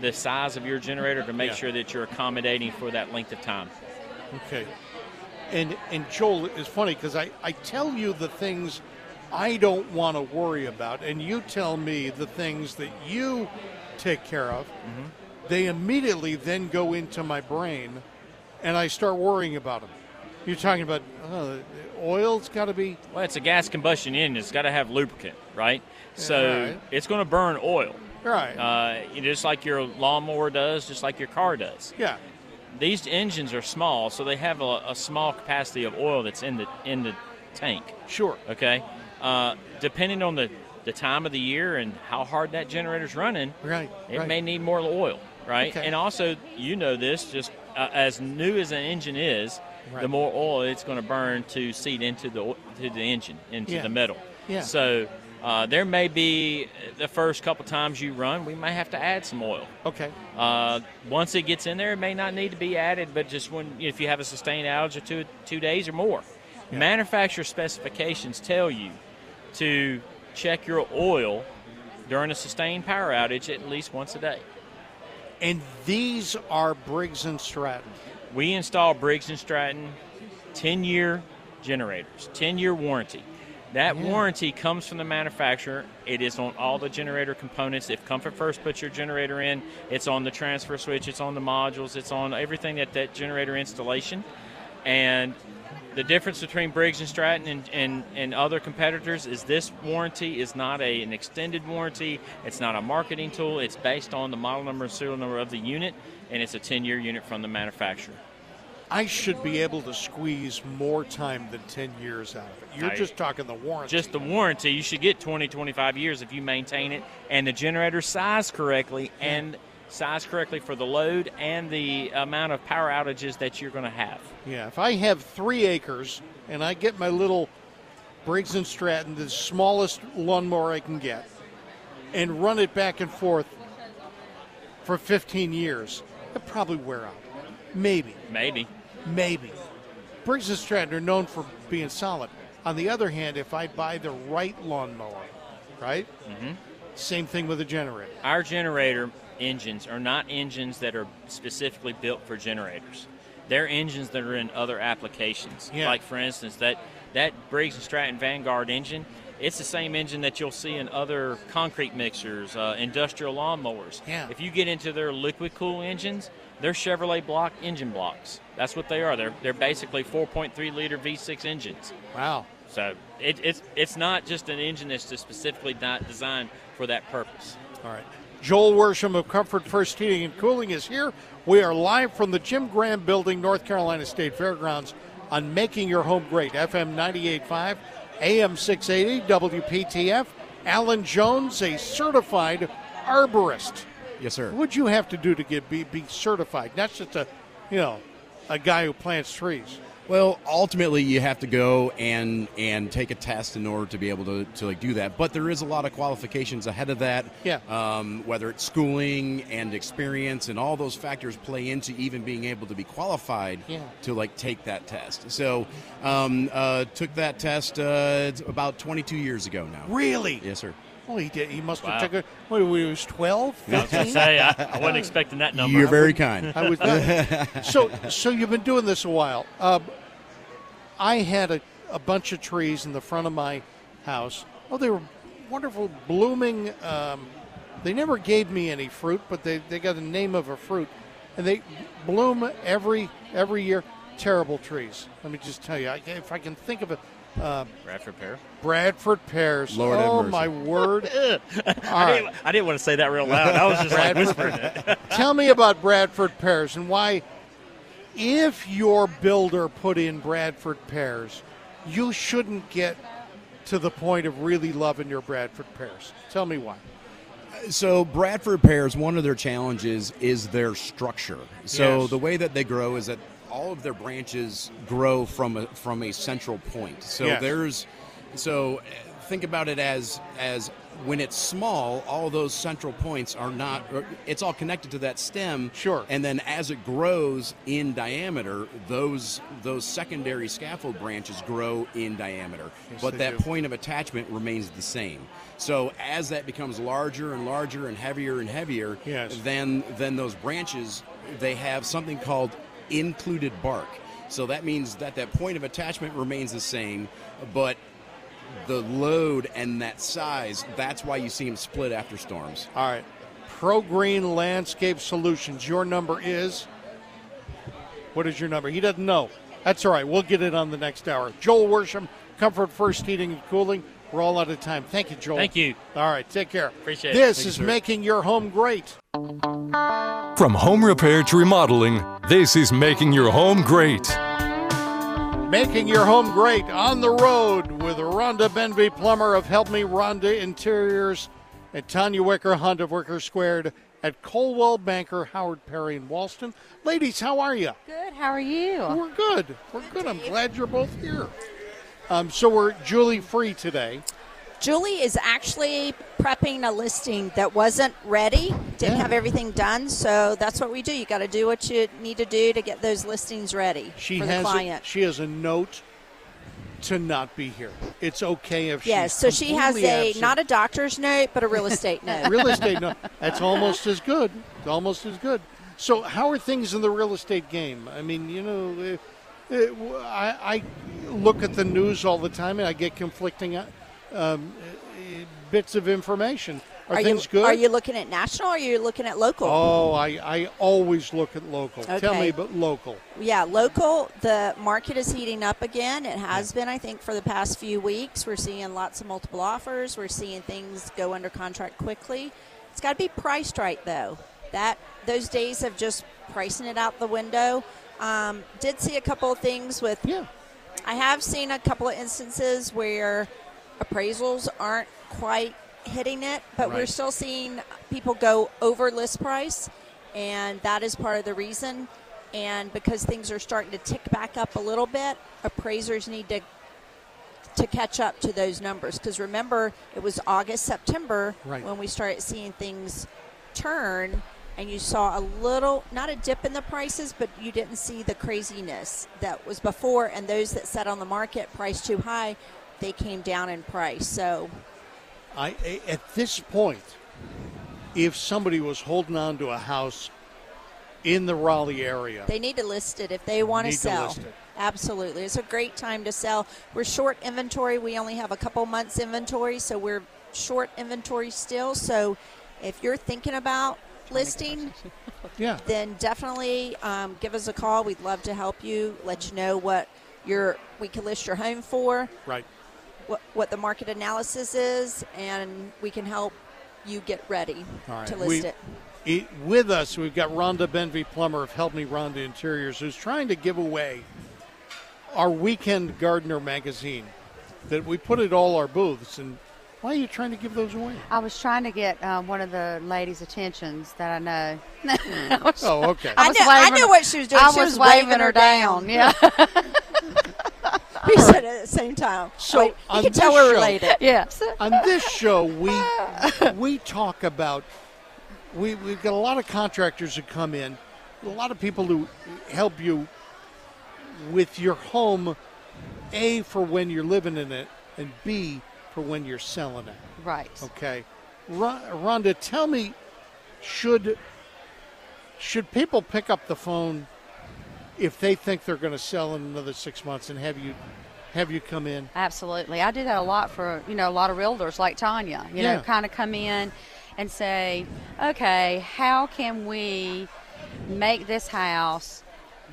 the size of your generator to make Yeah. sure that you're accommodating for that length of time. okay. And and Joel is funny because I, I tell you the things I don't want to worry about, and you tell me the things that you take care of. Mm-hmm. They immediately then go into my brain, and I start worrying about them. You're talking about uh, oil's got to be Well, it's a gas combustion engine. It's got to have lubricant, right? So right. it's going to burn oil. right. uh, just like your lawnmower does, just like your car does. yeah. These engines are small, so they have a, a small capacity of oil that's in the in the tank. Sure. Okay, uh, depending on the the time of the year and how hard that generator's running, Right. it right. may need more oil, right? Okay. And also, you know this, just uh, as new as an engine is, Right. the more oil it's going to burn to seed into the to the engine, into Yeah. the metal. Yeah. So. Uh, there may be the first couple times you run, we may have to add some oil. Okay. Uh, once it gets in there, it may not need to be added, but just when if you have a sustained outage of two two days or more, manufacturer specifications tell you to check your oil during a sustained power outage at least once a day. And these are Briggs and Stratton. We install Briggs and Stratton 10 year generators, 10 year warranty. That Yeah. warranty comes from the manufacturer. It is on all the generator components. If Comfort First puts your generator in, it's on the transfer switch, it's on the modules, it's on everything that that generator installation. And the difference between Briggs and Stratton and, and, and other competitors is this warranty is not a, an extended warranty. It's not a marketing tool. It's based on the model number and serial number of the unit, and it's a 10 year unit from the manufacturer. I should be able to squeeze more time than 10 years out of it. You're just talking the warranty. Just the warranty, you should get 20, 25 years if you maintain it and the generator size correctly and size correctly for the load and the amount of power outages that you're going to have. yeah, if I have three acres and I get my little Briggs and Stratton, the smallest lawnmower I can get, and run it back and forth for 15 years, it probably wear out. Maybe. Maybe. Maybe. Briggs and Stratton are known for being solid. On the other hand, if I buy the right lawnmower, right? Mm-hmm. Same thing with a generator. Our generator engines are not engines that are specifically built for generators. They're engines that are in other applications. Yeah. Like for instance, that that Briggs and Stratton Vanguard engine, it's the same engine that you'll see in other concrete mixers, uh, industrial lawnmowers. Yeah. If you get into their liquid cool engines, they're Chevrolet block engine blocks. That's what they are. They're they're basically 4.3 liter V6 engines. Wow. So it, it's it's not just an engine that's just specifically not designed for that purpose. All right. Joel Worsham of Comfort First Heating and Cooling is here. We are live from the Jim Graham Building, North Carolina State Fairgrounds, on Making Your Home Great, FM 98.5, AM 680, WPTF. Alan Jones, a certified arborist. Yes, sir. What would you have to do to get be, be certified? Not just a, you know, a guy who plants trees. Well, ultimately, you have to go and and take a test in order to be able to, to like do that. But there is a lot of qualifications ahead of that. Yeah. Um, whether it's schooling and experience and all those factors play into even being able to be qualified Yeah. to like take that test. So, um, uh, took that test uh, about 22 years ago now. Really? Yes, sir. Well, he did. He must have Wow. taken. What? He was 12, I was going 15? to say, I, I wasn't expecting that number. You're very kind. I was [LAUGHS] so so you've been doing this a while. Um, I had a, a bunch of trees in the front of my house. Oh, they were wonderful, blooming. Um, they never gave me any fruit, but they, they got the name of a fruit, and they bloom every every year. Terrible trees. Let me just tell you, I, if I can think of it, uh, Bradford Pear. Bradford pears. Lord oh my word! [LAUGHS] I, didn't, I didn't want to say that real loud. I was just like whispering it. [LAUGHS] Tell me about Bradford pears and why, if your builder put in Bradford pears, you shouldn't get to the point of really loving your Bradford pears. Tell me why. So Bradford pears, one of their challenges is their structure. So Yes. the way that they grow is that all of their branches grow from a from a central point. So Yes. there's so think about it as as when it's small, all those central points are not. It's all connected to that stem. Sure. And then as it grows in diameter, those those secondary scaffold branches grow in diameter. Yes, but that do. point of attachment remains the same. So as that becomes larger and larger and heavier and heavier, Yes. then then those branches they have something called included bark. So that means that that point of attachment remains the same, but the load and that size, that's why you see them split after storms. All right. Pro Green Landscape Solutions. Your number is. What is your number? He doesn't know. That's all right. We'll get it on the next hour. Joel Worsham, Comfort First Heating and Cooling. We're all out of time. Thank you, Joel. Thank you. All right. Take care. Appreciate it. This Thank you, is sir. making your home great. From home repair to remodeling, this is making your home great. Making your home great on the road with Rhonda Benvey Plummer of Help Me Rhonda Interiors and Tanya Wicker, Hunt of Wicker Squared at Coldwell Banker, Howard Perry, and Walston. Ladies, how are you? Good. How are you? We're good. We're good. I'm glad you're both here. Um, so we're Julie free today. Julie is actually prepping a listing that wasn't ready, didn't Yeah. have everything done. So that's what we do. You got to do what you need to do to get those listings ready She for has the a, client. she has a note to not be here. It's okay if yes. she's So she has a absent. not a doctor's note, but a real estate [LAUGHS] note. real estate. No, that's almost as good. Almost as good. So, how are things in the real estate game? I mean, you know, uh, uh, I, I look at the news all the time, and I get conflicting uh, um, bits of information. Are, Are things you good? are you looking at national or are you looking at local? Oh, I, I always look at local. Tell me about local. Yeah, local. The market is heating up again. It has been, I think, for the past few weeks. We're seeing lots of multiple offers. We're seeing things go under contract quickly. It's got to be priced right, though. That those days of just pricing it out the window. Um, did see a couple of things with. Yeah. I have seen a couple of instances where appraisals aren't quite hitting it, but we're still seeing people go over list price, and that is part of the reason. And because things are starting to tick back up a little bit, appraisers need to to catch up to those numbers. Because remember, it was August, September Right. when we started seeing things turn, and you saw a little, not a dip in the prices, but you didn't see the craziness that was before. And those that sat on the market priced too high, they came down in price. So I at this point, if somebody was holding on to a house in the Raleigh area, They need to list it if they want to sell. Absolutely. It's a great time to sell. We're short inventory. We only have a couple months inventory, so we're short inventory still. So if you're thinking about listing, yeah, then definitely um, give us a call. We'd love to help you, let you know what your we can list your home for, right. what, what the market analysis is, and we can help you get ready right. to list We- it. it, with us, we've got Rhonda Benvey Plummer of Help Me Rhonda Interiors, who's trying to give away our Weekend Gardener magazine that we put at all our booths. And why are you trying to give those away? I was trying to get um, one of the ladies' attentions that I know. I was, [LAUGHS] Oh, okay. I was knew- I waving- knew what she was doing. I She was, was waving, waving her her down. down. Yeah. [LAUGHS] [LAUGHS] we said it at the same time. So, Wait, on you can tell we're show- related. Yes. On this show, we we talk about we we've got a lot of contractors who come in, a lot of people who help you with your home, a for when you're living in it, and b for when you're selling it. Right. Okay, Rhonda, tell me, should should people pick up the phone if they think they're going to sell in another six months and have you have you come in? Absolutely. I do that a lot for, you know, a lot of realtors like Tanya. You Yeah. know, kind of come in and say, okay, how can we make this house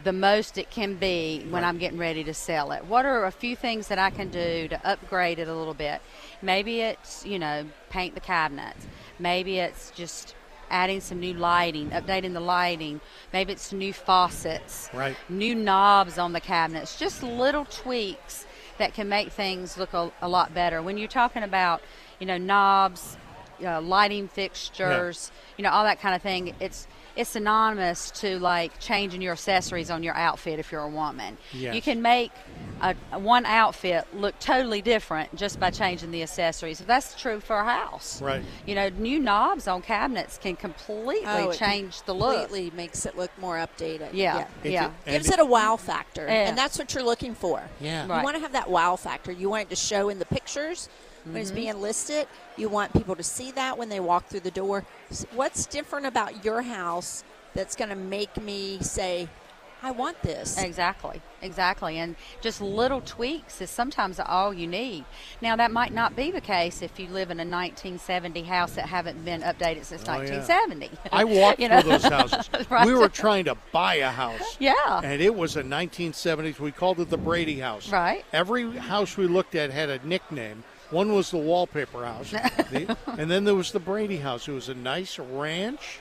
the most it can be when I'm getting ready to sell it? What are a few things that I can do to upgrade it a little bit? Maybe it's, you know, paint the cabinets. Maybe it's just adding some new lighting, updating the lighting. Maybe it's new faucets Right. new knobs on the cabinets, just little tweaks that can make things look a, a lot better. When you're talking about, you know, knobs, uh, lighting fixtures, you know, all that kind of thing, it's it's synonymous to like changing your accessories on your outfit if you're a woman. Yes. You can make a, a one outfit look totally different just by changing the accessories. That's true for a house. Right. You know, new knobs on cabinets can completely Oh, change the look. Completely makes it look more updated. Yeah, It's yeah. a- Gives it a wow factor, Yeah. and that's what you're looking for. Yeah. You Right. want to have that wow factor. You want it to show in the pictures when Mm-hmm. it's being listed. You want people to see that when they walk through the door. S- What's different about your house that's going to make me say, "I want this"? Exactly, exactly. And just little tweaks is sometimes all you need. Now, that might not be the case if you live in a 1970 house that haven't been updated since Oh, yeah. 1970. I walked [LAUGHS] You know? through those houses. [LAUGHS] Right. We were trying to buy a house. Yeah. And it was a 1970s. We called it the Brady House. Right. Every house we looked at had a nickname. One was the wallpaper house, [LAUGHS] The- and then there was the Brady House. It was a nice ranch,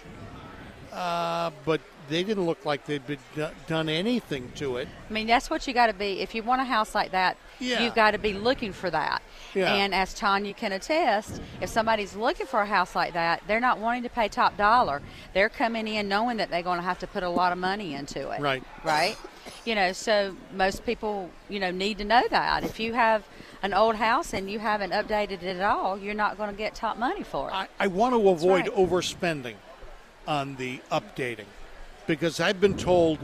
uh, but they didn't look like they'd been do- done anything to it. I mean, that's what you got to be. If you want a house like that, Yeah. you've got to be looking for that. Yeah. And as Tanya can attest, if somebody's looking for a house like that, they're not wanting to pay top dollar. They're coming in knowing that they're going to have to put a lot of money into it. Right. Right. You know, so most people, you know, need to know that. If you have an old house and you haven't updated it at all, you're not going to get top money for it. I, I want to avoid right. overspending on the updating because I've been told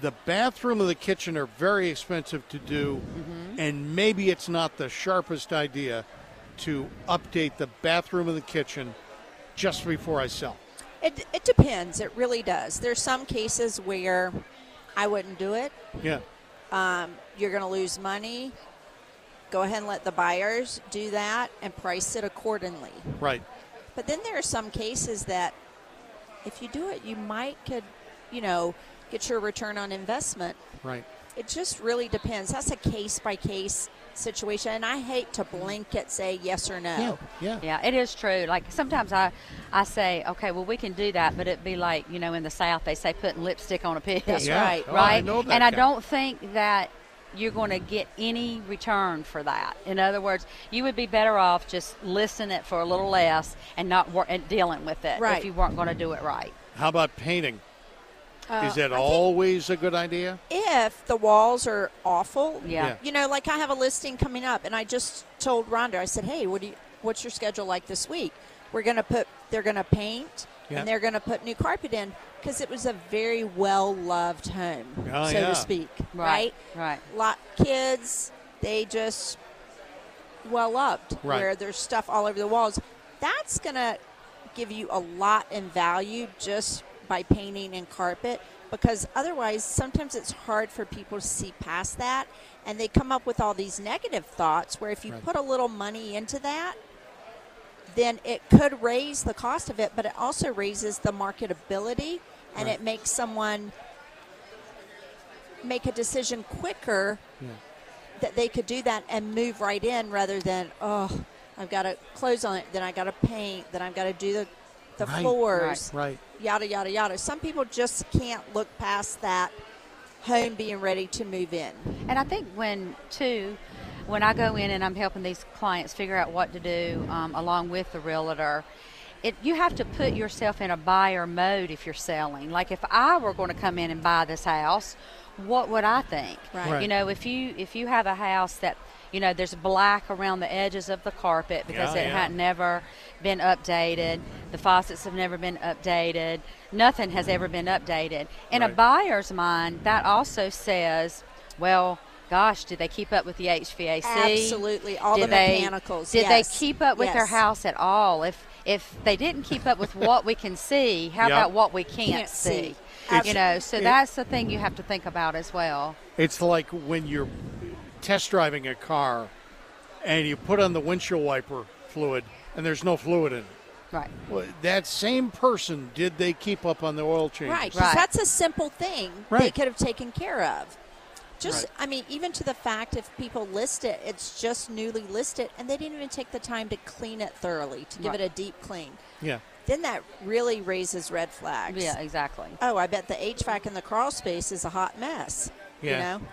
the bathroom and the kitchen are very expensive to do, Mm-hmm. and maybe it's not the sharpest idea to update the bathroom and the kitchen just before I sell. It, it depends. It really does. There's some cases where I wouldn't do it. Yeah. Um, you're going to lose money. Go ahead and let the buyers do that and price it accordingly. Right. But then there are some cases that if you do it, you might could, you know, get your return on investment. Right. It just really depends. That's a case by case situation, and I hate to blanket say yes or no. Yeah. Yeah. Yeah, it is true. Like sometimes I, I say, okay, well we can do that, but it'd be like you know in the South they say putting lipstick on a pig. That's Yeah. right. Oh, I right? know that and I don't think that you're going to get any return for that. In other words, you would be better off just listing it for a little less and not wor- and dealing with it Right. if you weren't going to do it right. How about painting? Uh, Is that I always a good idea? if the walls are awful? Yeah. Yeah. You know, like I have a listing coming up, and I just told Rhonda, I said, "Hey, what do you? What's your schedule like this week? We're gonna put, they're gonna paint, Yeah. and they're gonna put new carpet in because it was a very well loved home, Oh, so yeah. to speak. Right? Right. Lot kids, they just well loved Right. where there's stuff all over the walls. That's gonna give you a lot in value just by painting and carpet because otherwise sometimes it's hard for people to see past that and they come up with all these negative thoughts where if you Right. put a little money into that then it could raise the cost of it but it also raises the marketability and Right. it makes someone make a decision quicker Yeah. that they could do that and move right in rather than oh I've got to close on it then I got to paint then I've got to do the the Right. floors Right. yada yada yada some people just can't look past that home being ready to move in And I think when too, when I go in and I'm helping these clients figure out what to do um, along with the realtor, it you have to put yourself in a buyer mode if you're selling. Like if I were going to come in and buy this house, what would I think? Right. Right. You know, if you if you have a house that you know there's black around the edges of the carpet because Yeah, it yeah. had never been updated, the faucets have never been updated, nothing has ever been updated. In a buyer's mind, that also says, well. Gosh, did they keep up with the HVAC? Absolutely, all did the they, mechanicals, Did yes, they keep up with their house at all? If if they didn't keep up with what we can see, how Yep. about what we can't, Can't see. see? You know, so it- that's the thing you have to think about as well. It's like when you're test driving a car and you put on the windshield wiper fluid and there's no fluid in it. Right. Well, that same person, did they keep up on the oil change? Right, Right. that's a simple thing they could have taken care of. Just, Right. I mean, even to the fact if people list it, it's just newly listed, and they didn't even take the time to clean it thoroughly, to give Right. it a deep clean. Yeah. Then that really raises red flags. Yeah, exactly. Oh, I bet the HVAC in the crawl space is a hot mess. Yeah. You know?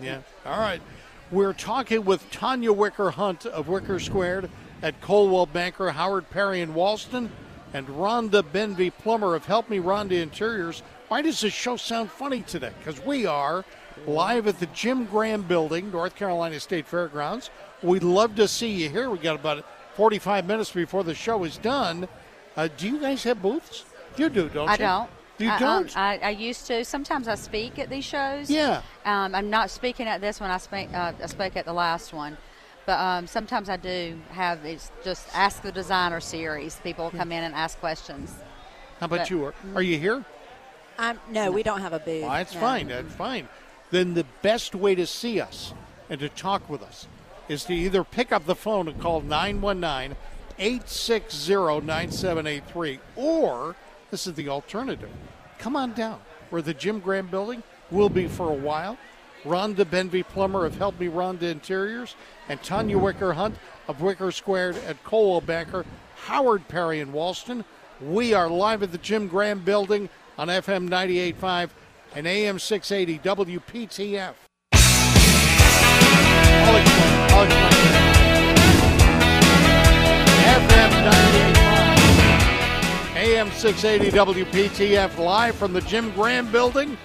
Yeah. All right. We're talking with Tanya Wicker Hunt of Wicker Squared at Coldwell Banker, Howard Perry in Walston, and Rhonda Benvey Plummer of Help Me Rhonda Interiors. Why does this show sound funny today? Because we are live at the Jim Graham Building, North Carolina State Fairgrounds. We'd love to see you here. We got about 45 minutes before the show is done. Uh, do you guys have booths? You do, don't you? I you? don't. You I, um, don't? I, I used to. Sometimes I speak at these shows. Yeah. Um, I'm not speaking at this one. I spoke. Uh, I spoke at the last one. But um, sometimes I do have it's just ask the designer series. People come in and ask questions. How about But- you? Are, are you here? Um, no, we don't have a booth. Well, that's no. fine. That's fine. Then the best way to see us and to talk with us is to either pick up the phone and call 919 860 9783, or this is the alternative. Come on down. We're the Jim Graham building. We'll be for a while. Rhonda Benvey Plummer of Help Me Rhonda Interiors, and Tanya Wicker Hunt of Wicker Squared at Coldwell Banker, Howard Perry in Walston. We are live at the Jim Graham building on FM 98.5 and AM 680 WPTF. I'll explain. FM 98.5, AM 680 WPTF, live from the Jim Graham building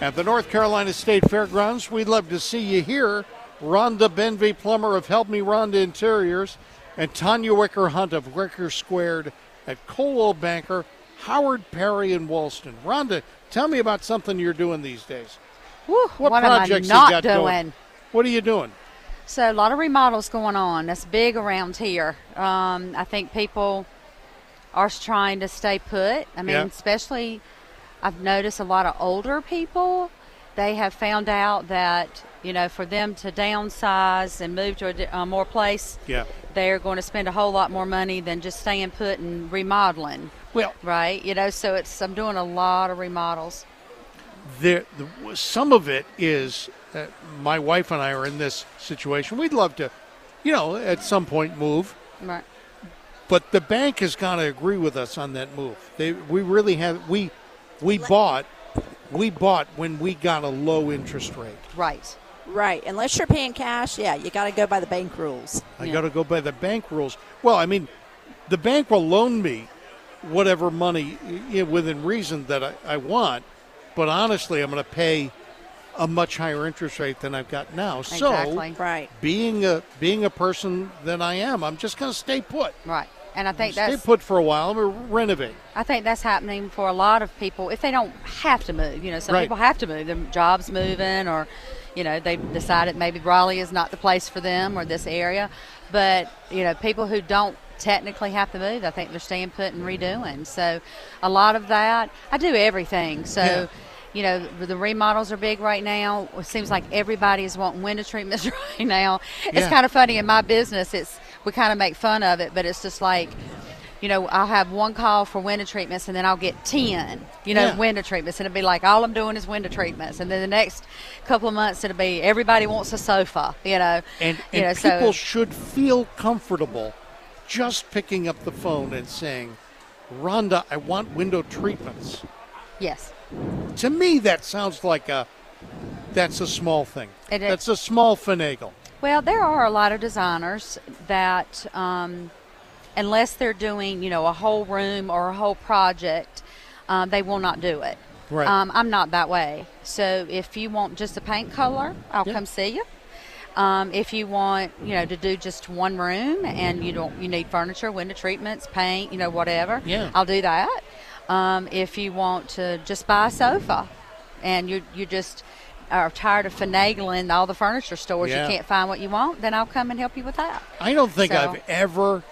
at the North Carolina State Fairgrounds. We'd love to see you here. Rhonda Benvey Plummer of Help Me Rhonda Interiors and Tanya Wicker Hunt of Wicker Squared at Coldwell Banker, Howard Perry and Walston. Rhonda, tell me about something you're doing these days. What, what projects am I not you got doing? going? What are you doing? So a lot of remodels going on. That's big around here. Um, I think people are trying to stay put. I mean, Yeah. especially I've noticed a lot of older people. They have found out that you know for them to downsize and move to a, a more place, Yeah. they're going to spend a whole lot more money than just staying put and remodeling. Well, Right? You know, so it's I'm doing a lot of remodels. there, the, some of it is uh, my wife and I are in this situation. We'd love to, you know, at some point move, Right. but the bank has got to agree with us on that move. They, we really have. We, we bought, we bought when we got a low interest rate. Right. Right. Unless you're paying cash, yeah, you got to go by the bank rules. I Yeah. got to go by the bank rules. Well, I mean, the bank will loan me whatever money you know, within reason that I, I want, but honestly, I'm going to pay a much higher interest rate than I've got now. So, Right. being a being a person that I am, I'm just going to stay put. Right. And I think Stay that's put for a while. I'm going to renovate. I think that's happening for a lot of people if they don't have to move. You know, some Right. people have to move. Their jobs moving, or you know, they decided maybe Raleigh is not the place for them or this area. But you know, people who don't technically have to move, I think they're staying put and redoing. So, a lot of that, I do everything. So. Yeah. You know, the remodels are big right now. It seems like everybody is wanting window treatments [LAUGHS] right now. It's Yeah. kind of funny in my business. It's we kind of make fun of it, but it's just like you know, I'll have one call for window treatments and then I'll get 10, you know, Yeah. window treatments. And it'll be like, all I'm doing is window treatments. And then the next couple of months, it'll be everybody wants a sofa, you know. And, you and know, people so, should feel comfortable just picking up the phone and saying, Rhonda, I want window treatments. yes. To me, that sounds like a that's a small thing. It is. That's a small finagle. Well, there are a lot of designers that, um, unless they're doing, you know, a whole room or a whole project, um, they will not do it. Right. Um, I'm not that way. So if you want just a paint color, I'll Yeah. come see you. Um, if you want, you know, to do just one room and you don't, you need furniture, window treatments, paint, you know, whatever. Yeah. I'll do that. Um, if you want to just buy a sofa, and you you just are tired of finagling all the furniture stores, Yeah. you can't find what you want, then I'll come and help you with that. I don't think So- I've ever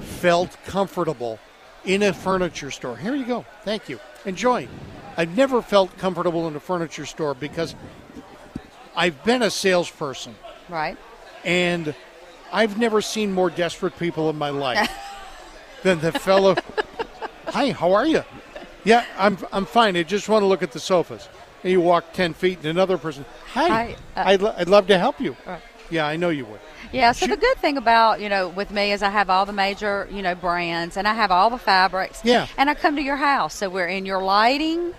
felt comfortable in a furniture store. Here you go. Thank you. Enjoy. I've never felt comfortable in a furniture store because I've been a salesperson Right. and I've never seen more desperate people in my life [LAUGHS] than the fellow. [LAUGHS] Hi, how are you? Yeah, I'm, I'm fine. I just want to look at the sofas. And you walk 10 feet and another person, Hi, Hi, uh, I'd, lo- I'd love to help you. Right. Yeah, I know you would. Yeah, so the good thing about, you know, with me is I have all the major, you know, brands and I have all the fabrics. Yeah. And I come to your house. So we're in your lighting.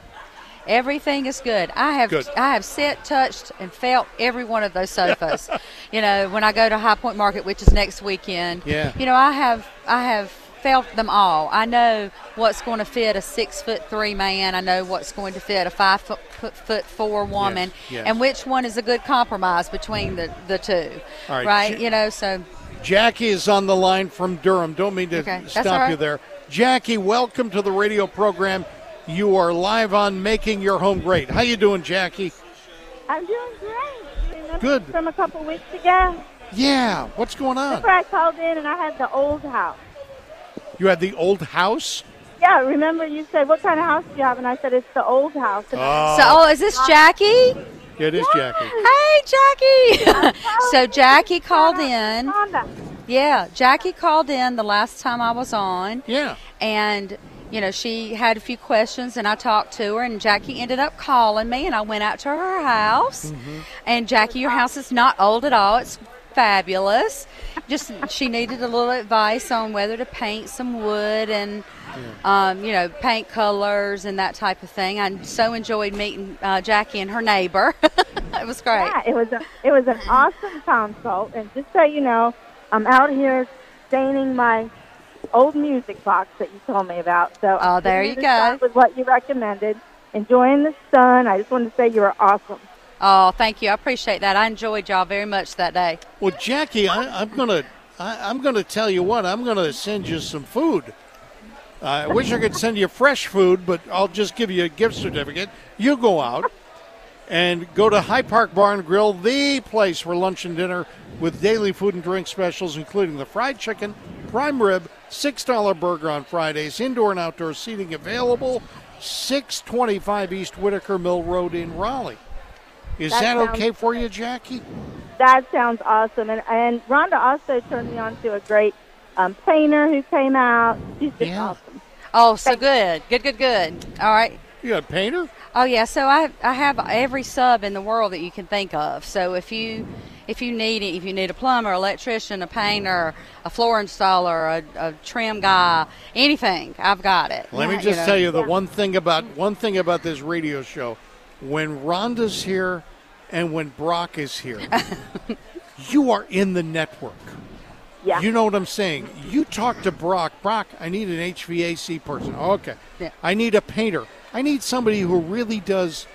Everything is good. I have Good. I have sit, touched, and felt every one of those sofas. [LAUGHS] you know, when I go to High Point Market, which is next weekend. Yeah. You know, I have I have felt them all. I know what's going to fit a six foot three man. I know what's going to fit a five foot, foot, four woman, yes. and which one is a good compromise between the the two. All right, right? You know, so Jackie is on the line from Durham. Don't mean to Okay, stop right. you there. Jackie, welcome to the radio program. You are live on Making Your Home Great. How you doing, Jackie? I'm doing great. Remember Good. From a couple weeks ago, Yeah. What's going on? remember I called in and I had the old house. You had the old house. Yeah, remember you said, what kind of house do you have? And I said, it's the old house. And Oh, So, oh, is this Jackie? Yeah, it is Jackie. Hey, Jackie. [LAUGHS] so Jackie called in. Yeah, Jackie called in the last time I was on, Yeah. and you know she had a few questions, and I talked to her, and Jackie ended up calling me, and I went out to her house, and Jackie, your house is not old at all. It's fabulous. Just she needed a little advice on whether to paint some wood and. Um, you know, paint colors and that type of thing. I so enjoyed meeting uh, Jackie and her neighbor. [LAUGHS] it was great. Yeah, it was a, it was an awesome consult. And just so you know, I'm out here staining my old music box that you told me about. So Oh, I'm there you go. With what you recommended, enjoying the sun. I just wanted to say you were awesome. Oh, thank you. I appreciate that. I enjoyed y'all very much that day. Well, Jackie, I, I'm gonna, I, I'm gonna tell you what. I'm gonna send you some food. I wish I could send you fresh food, but I'll just give you a gift certificate. You go out and go to High Park Bar and Grill, the place for lunch and dinner with daily food and drink specials, including the fried chicken, prime rib, six dollar burger on Fridays, indoor and outdoor seating available. Six twenty-five East Whitaker Mill Road in Raleigh. Is That that, okay for you, Jackie? That sounds awesome. And, and Rhonda also turned me on to a great um, painter who came out. She's just Yeah. awesome. Oh, so good. Good, good, good. All right. You got a painter? Oh yeah, so I I have every sub in the world that you can think of. So if you if you need it, if you need a plumber, electrician, a painter, a floor installer, a, a trim guy, anything, I've got it. Let me Yeah, just know. tell you the one thing about one thing about this radio show. When Rhonda's here and when Brock is here, [LAUGHS] you are in the network. Yeah. You know what I'm saying? You talk to Brock. Brock, I need an HVAC person. Okay. Yeah. I need a painter. I need somebody who really does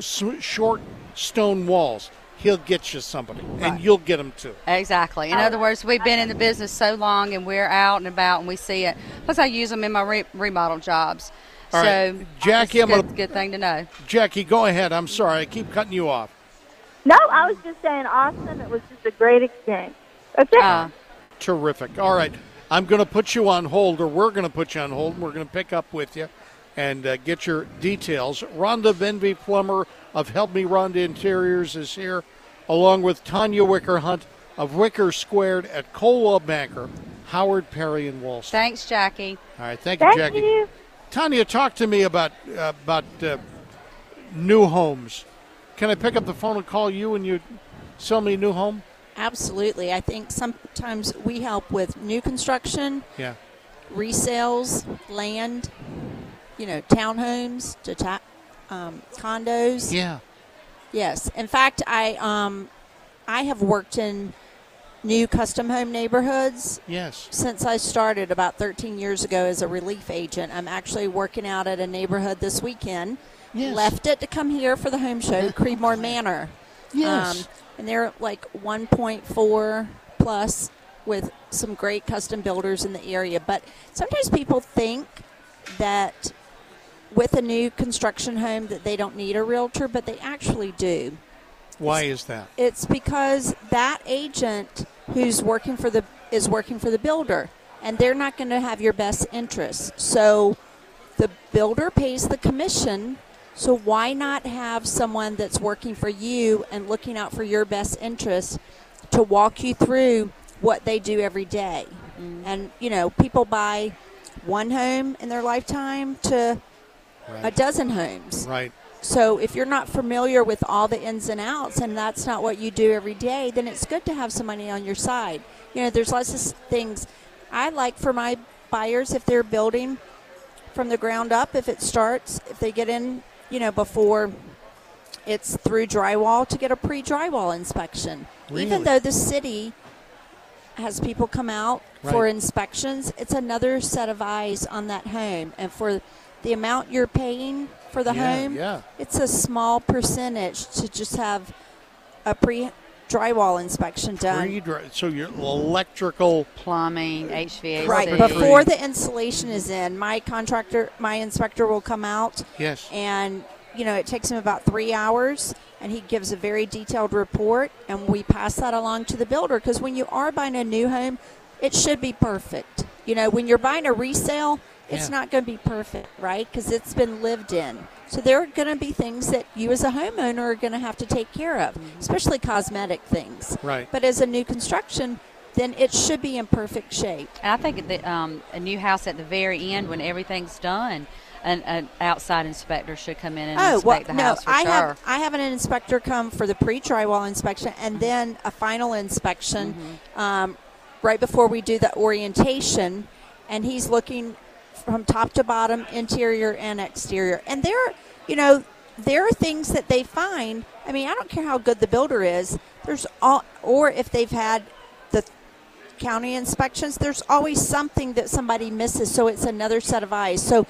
short stone walls. He'll get you somebody, and you'll get them too. Exactly. In other words, we've been in the business so long, and we're out and about, and we see it. Plus, I use them in my re- remodel jobs. All so, right. Jackie, it's I'm a good, good thing to know. Jackie, go ahead. I'm sorry. I keep cutting you off. No, I was just saying awesome. It was just a great exchange. That's it. Uh, Terrific. All right. I'm going to put you on hold, or we're going to put you on hold, and we're going to pick up with you and uh, get your details. Rhonda Benvey Plummer of Help Me Rhonda Interiors is here, along with Tanya Wicker Hunt of Wicker Squared at Coldwell Banker, Howard Perry, and Walston. thanks, Jackie. All right. Thank you, Thank Jackie. you. Tanya, talk to me about uh, about uh, new homes. Can I pick up the phone and call you and you sell me a new home? Absolutely. I think sometimes we help with new construction, Yeah. resales, land, you know, townhomes, deta- um, condos. Yeah. Yes. In fact, I um, I have worked in new custom home neighborhoods. Yes. Since I started about 13 years ago as a relief agent, I'm actually working out at a neighborhood this weekend. Yes. Left it to come here for the home show, Creedmoor Manor. Yes. Um, and they're like 1.4 plus with some great custom builders in the area. But sometimes people think that with a new construction home that they don't need a realtor, but they actually do. Why is that? It's because that agent who's working for the is working for the builder, and they're not going to have your best interests. So the builder pays the commission. So why not have someone that's working for you and looking out for your best interests to walk you through what they do every day? Mm-hmm. And you know, people buy one home in their lifetime to a dozen homes. Right. So if you're not familiar with all the ins and outs and that's not what you do every day, then it's good to have somebody on your side. You know, there's lots of things I like for my buyers if they're building from the ground up, if it starts, if they get in, you know, before it's through drywall to get a pre-drywall inspection. Really? Even though the city has people come out for inspections, it's another set of eyes on that home. And for the amount you're paying for the Yeah, home, yeah. it's a small percentage to just have a pre drywall inspection done. Pre-dry- So your electrical. Plumbing, HVAC. Right before the installation is in, my contractor, my inspector will come out Yes. and you know it takes him about three hours and he gives a very detailed report and we pass that along to the builder because when you are buying a new home it should be perfect you know when you're buying a resale it's Yeah. not going to be perfect right? Because it's been lived in. So there are going to be things that you as a homeowner are going to have to take care of especially cosmetic things. Right. but as a new construction then it should be in perfect shape. And I think that um, a new house at the very end, when everything's done, an, an outside inspector should come in and Oh well, inspect the no, house for I sure. have I have an inspector come for the pre-drywall inspection and then a final inspection um, right before we do the orientation, and he's looking from top to bottom, interior and exterior. And there, you know, there are things that they find. I mean, I don't care how good the builder is. There's all, or if they've had the county inspections, there's always something that somebody misses. So it's another set of eyes. So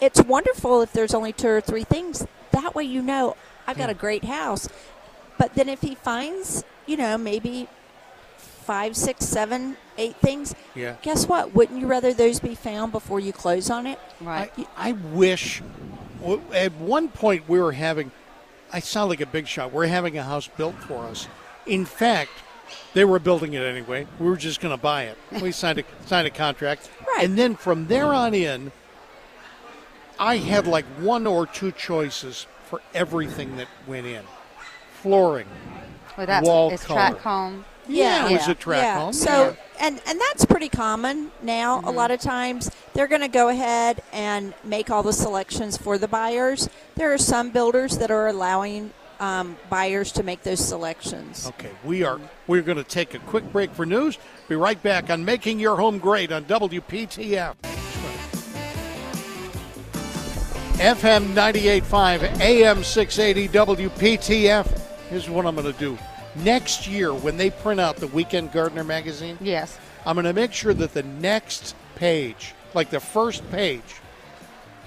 it's wonderful if there's only two or three things. That way you know I've got a great house. But then if he finds, you know, maybe five, six, seven, eight things, Yeah. guess what? Wouldn't you rather those be found before you close on it? right. I, I wish. At one point, we were having. I sound like a big shot. We're having a house built for us. In fact, they were building it anyway. We were just going to buy it. [LAUGHS] We signed a signed a contract, Right. and then from there on in, I had like one or two choices for everything that went in. Flooring. well, that's wall it's color. track home. Yeah, it was a track yeah. home, So yeah. And and that's pretty common now. A lot of times they're going to go ahead and make all the selections for the buyers. There are some builders that are allowing um, buyers to make those selections. Okay, we are we're going to take a quick break for news. Be right back on making your home great on WPTF. FM 98.5, AM 680, WPTF. Here's what I'm going to do. Next year, when they print out the Weekend Gardener magazine, Yes. I'm going to make sure that the next page, like the first page,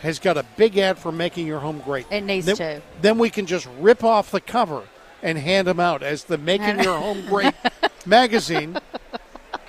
has got a big ad for making your home great. It needs then, to. Then we can just rip off the cover and hand them out as the Making Your Home Great [LAUGHS] magazine.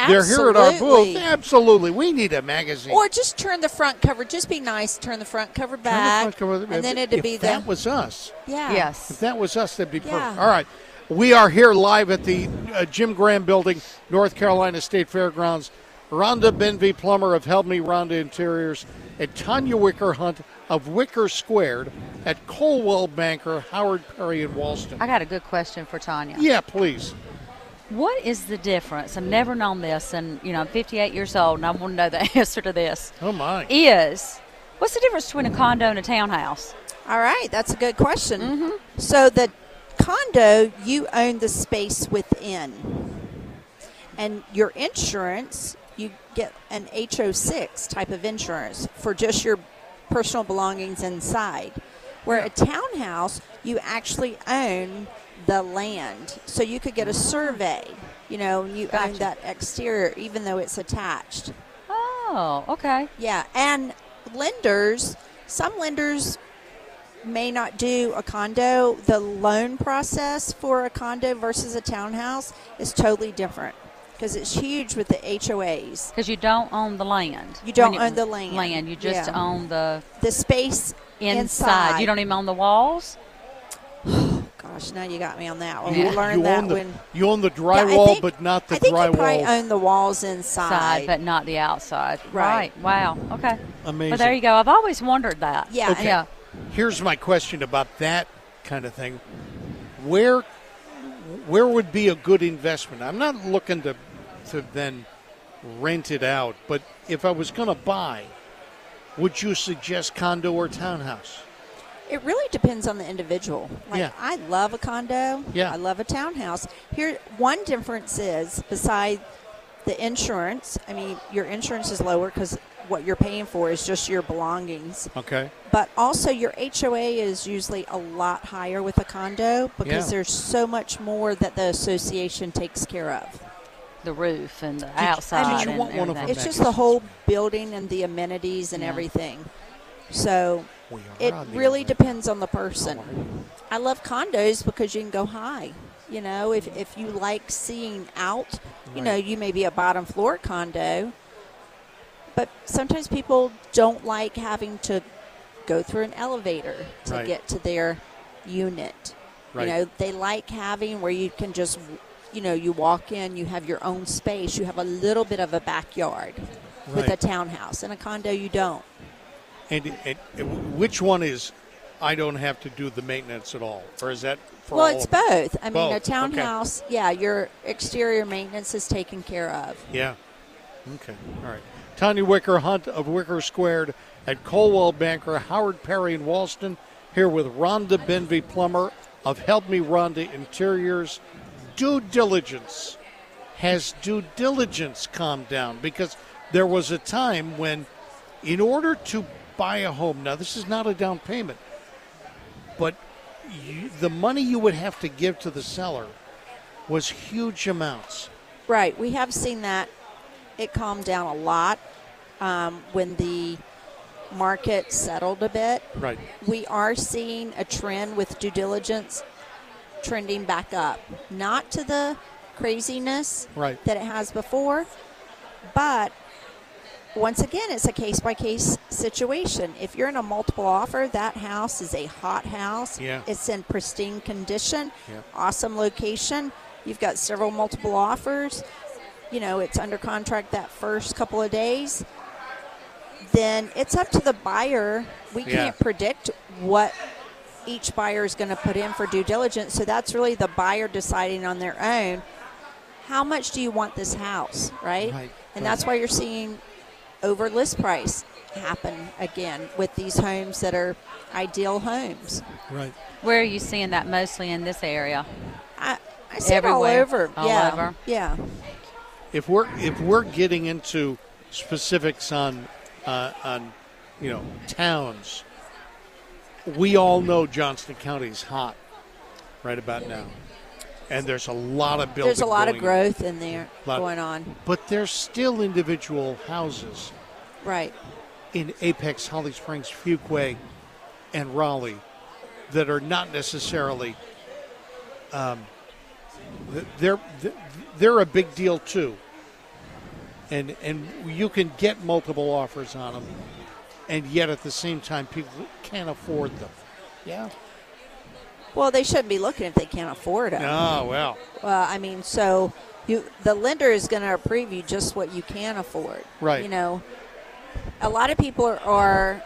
They're here at our booth. Absolutely. Absolutely. We need a magazine. Or just turn the front cover. Just be nice. Turn the front cover Turn the back, front cover- and then it'd if be that the was us. yeah. Yes. If Yes. that was us, that'd be perfect. Yeah. All right. We are here live at the uh, Jim Graham Building, North Carolina State Fairgrounds. Rhonda Benvey Plummer of Help Me Rhonda Interiors and Tanya Wicker Hunt of Wicker Squared at Coldwell Banker, Howard Perry, and Walston. I got a good question for Tanya. Yeah, please. What is the difference? I've never known this, and you know, I'm 58 years old, and I want to know the [LAUGHS] answer to this. Oh, my. Is what's the difference between a condo and a townhouse? All right, that's a good question. So the condo, you own the space within, and your insurance, you get an HO6 type of insurance for just your personal belongings inside. Where a townhouse, you actually own the land, so you could get a survey. You know, you own that exterior even though it's attached. Oh, okay. Yeah, and lenders, some lenders may not do a condo. The loan process for a condo versus a townhouse is totally different because it's huge with the HOAs. Because you don't own the land. You don't own the land. Land. You just Yeah. own the The space inside. inside. You don't even own the walls. [SIGHS] Gosh, now you got me on that one. You, We you learned that own the when. you own the Yeah, I drywall, think- but not the drywall. I think you probably drywall. own the walls inside. Side, but not the outside. Right. Wow. Okay. Amazing. Well, there you go. I've always wondered that. Yeah, Okay. Yeah. Here's my question about that kind of thing. Where where would be a good investment? I'm not looking to to then rent it out, but if I was going to buy, would you suggest condo or townhouse? It really depends on the individual. Like Yeah. I love a condo. Yeah. I love a townhouse. Here one difference is besides the insurance, I mean your insurance is lower cuz what you're paying for is just your belongings. Okay. But also your HOA is usually a lot higher with a condo because Yeah. there's so much more that the association takes care of. The roof and the you- outside. did you and want one of everything. them It's just the whole building and the amenities and Yeah. everything. So it really internet. depends on the person. I love condos because you can go high. You know, if, if you like seeing out, you know, you may be a bottom floor condo, but sometimes people don't like having to go through an elevator to Right. get to their unit. Right. You know, they like having where you can just, you know, you walk in, you have your own space, you have a little bit of a backyard with a townhouse. In a condo, you don't. And, and, and which one is I don't have to do the maintenance at all, or is that for well, it's both. I mean, Both, a okay. townhouse, yeah, your exterior maintenance is taken care of. Yeah. Okay. All right. Tanya Wicker Hunt of Wicker Squared at Coldwell Banker, Howard Perry in Walston, here with Rhonda Benvey Plummer of Help Me Rhonda Interiors. Due diligence. Has due diligence calmed down? Because there was a time when, in order to buy a home, now this is not a down payment, but you, the money you would have to give to the seller was huge amounts. Right. We have seen that it calmed down a lot um, when the market settled a bit. Right. We are seeing a trend with due diligence trending back up. Not to the craziness Right. that it has before, but once again, it's a case by case situation. If you're in a multiple offer, that house is a hot house. Yeah. It's in pristine condition, Yeah. awesome location. You've got several multiple offers. You know, it's under contract that first couple of days. Then it's up to the buyer. We Yeah. can't predict what each buyer is going to put in for due diligence. So that's really the buyer deciding on their own how much do you want this house, right? Right, And right. that's why you're seeing over list price happen again with these homes that are ideal homes. Right. Where are you seeing that mostly in this area? I, I see it all Everywhere. over. All yeah. over. Yeah. If we're if we're getting into specifics on uh, on you know towns, we all know Johnston County is hot right about now, and there's a lot of building. There's a lot of growth in there going on. but there's still individual houses Right. in Apex, Holly Springs, Fuquay, and Raleigh that are not necessarily. Um, they're they're a big deal too. And and you can get multiple offers on them, and yet at the same time people can't afford them. Yeah. Well, they shouldn't be looking if they can't afford it. Oh well. Well, I mean, so you the lender is going to approve you just what you can afford. Right. You know, a lot of people are, are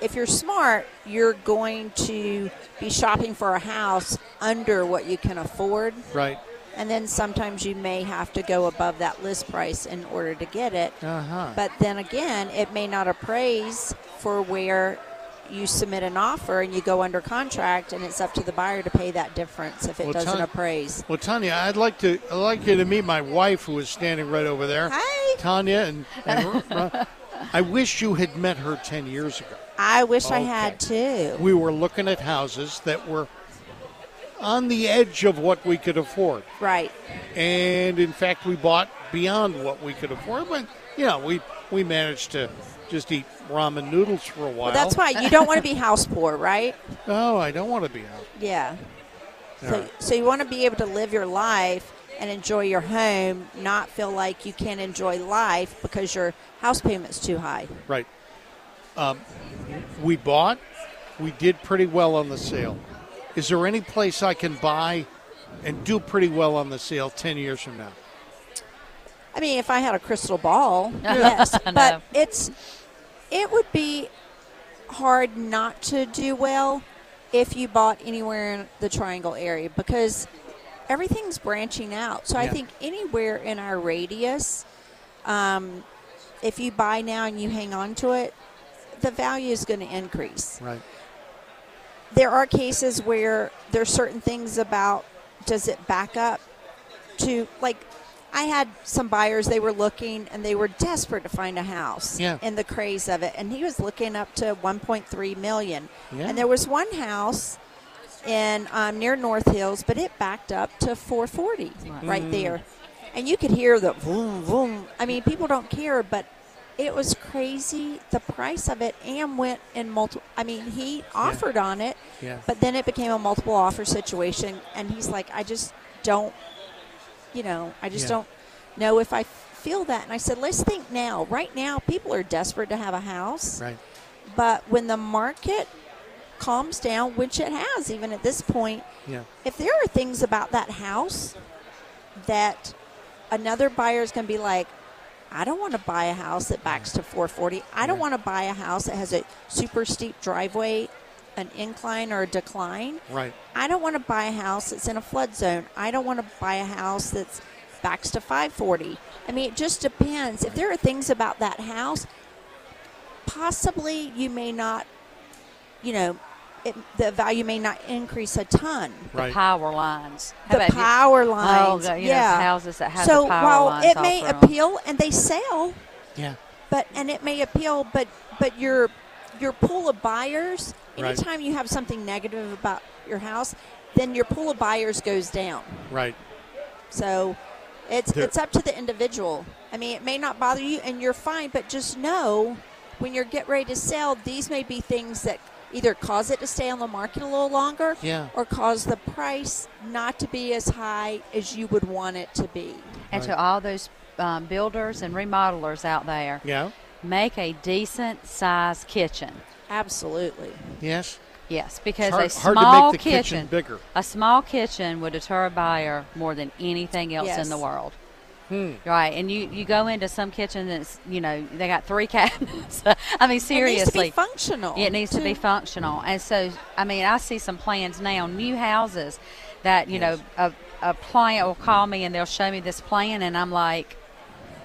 if you're smart, you're going to be shopping for a house under what you can afford, Right. And then sometimes you may have to go above that list price in order to get it. Uh huh. But then again, it may not appraise for where you submit an offer and you go under contract, and it's up to the buyer to pay that difference if it Well, doesn't Ton- appraise. Well, Tanya, I'd like to I'd like you to meet my wife, who is standing right over there. Hi. Tanya, and, and [LAUGHS] I wish you had met her ten years ago. I wish I had too. We were looking at houses that were on the edge of what we could afford. Right. And in fact, we bought beyond what we could afford. But, you know, we, we managed to just eat ramen noodles for a while. Well, that's why you don't want to be house poor, right? [LAUGHS] No, I don't want to be out. Yeah. So, Alright. so you want to be able to live your life and enjoy your home, not feel like you can't enjoy life because your house payment's too high. Right. Um, we bought. We did pretty well on the sale. Is there any place I can buy and do pretty well on the sale 10 years from now? I mean, if I had a crystal ball, [LAUGHS] yes, No. but it's it would be hard not to do well if you bought anywhere in the Triangle area because everything's branching out. So I think anywhere in our radius, um, if you buy now and you hang on to it, the value is going to increase Right. There are cases where there's certain things about does it back up to like I had some buyers they were looking and they were desperate to find a house Yeah. in the craze of it and he was looking up to 1.3 million Yeah. and there was one house in um, near North Hills but it backed up to 440 right Mm. there and you could hear the boom boom I mean people don't care but it was crazy the price of it and went in multiple I mean he offered on it Yeah. but then it became a multiple offer situation, and he's like, I just don't, you know, I just Yeah. don't know if I feel that. And I said, let's think now. Right now, people are desperate to have a house, Right. but when the market calms down, which it has even at this point, Yeah. if there are things about that house that another buyer is going to be like, I don't want to buy a house that backs to 440. I don't want to buy a house that has a super steep driveway, an incline or a decline. Right. I don't want to buy a house that's in a flood zone. I don't want to buy a house that's backs to 540. I mean, it just depends. If there are things about that house, possibly you may not, you know, it, the value may not increase a ton. Right. Power lines. How The about you- power oh, lines, Oh, you yeah. know, houses that have so the power while lines it may appeal and they sell, Yeah. but and it may appeal, but but your your pool of buyers. Right. Anytime you have something negative about your house, then your pool of buyers goes down. Right. So it's There- it's up to the individual. I mean, it may not bother you, and you're fine, but just know when you're get ready to sell, these may be things that either cause it to stay on the market a little longer, Yeah. or cause the price not to be as high as you would want it to be. And to all those um, builders and remodelers out there, Yeah. make a decent sized kitchen. Absolutely. Yes. Yes, because hard- a hard to make small the kitchen bigger. a small kitchen would deter a buyer more than anything else Yes. in the world. Hmm. Right, and you you go into some kitchen that's you know they got three [LAUGHS] cabinets. I mean seriously, It needs to be functional. It needs to be functional. And so, I mean, I see some plans now, new houses that, you know, a, a client will call me and they'll show me this plan, and I'm like,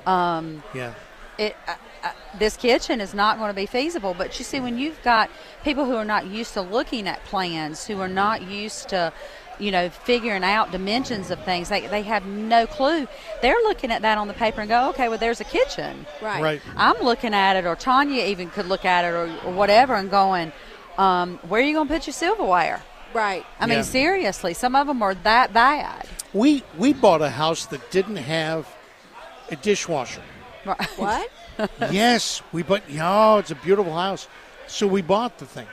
um, Yeah. it, uh, uh, this kitchen is not going to be feasible. But you see, when you've got people who are not used to looking at plans, who are not used to, you know, figuring out dimensions of things, they, they have no clue. They're looking at that on the paper and go, okay, well, there's a kitchen. Right. Right. I'm looking at it, or Tanya even could look at it, or, or whatever, and going, um, where are you going to put your silverware? Right. I mean, seriously, some of them are that bad. We we bought a house that didn't have a dishwasher. Right. What? [LAUGHS] yes, we bought. Oh, it's a beautiful house. So we bought the thing.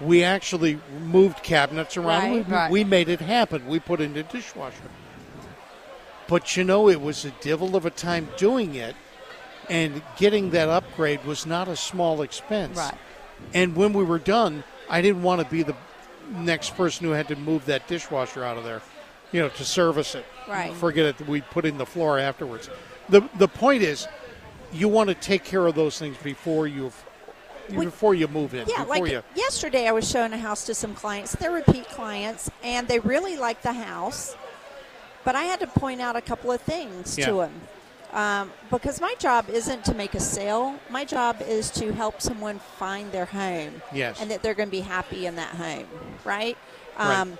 We actually moved cabinets around. Right, we, right. we made it happen. We put in the dishwasher. But you know, it was a devil of a time doing it, and getting that upgrade was not a small expense. Right. And when we were done, I didn't want to be the next person who had to move that dishwasher out of there, you know, to service it. Right. Forget it. We put in the floor afterwards. the The point is, you want to take care of those things before you We- before you move in. Yeah, like you, yesterday, I was showing a house to some clients. They're repeat clients, and they really like the house. But I had to point out a couple of things Yeah. to them. Um, because my job isn't to make a sale. My job is to help someone find their home. Yes. And that they're going to be happy in that home, right? Right. Um,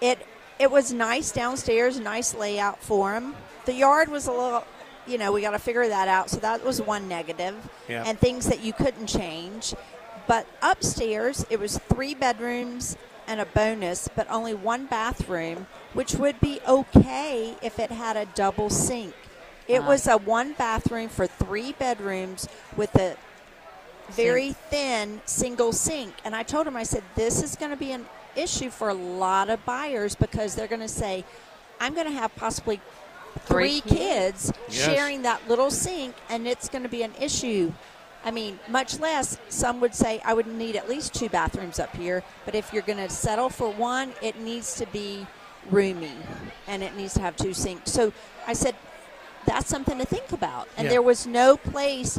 it it was nice downstairs, nice layout for them. The yard was a little, you know, we got to figure that out. So that was one negative, Yeah. and things that you couldn't change. But upstairs, it was three bedrooms and a bonus, but only one bathroom, which would be okay if it had a double sink. It uh-huh. was a one bathroom for three bedrooms with a very thin single sink. And I told him, I said, this is going to be an issue for a lot of buyers because they're going to say, I'm going to have possibly three, Three kids Yes. sharing that little sink, and it's going to be an issue. I mean, much less, some would say I would need at least two bathrooms up here, but if you're going to settle for one, it needs to be roomy and it needs to have two sinks. So I said, that's something to think about. And Yeah. there was no place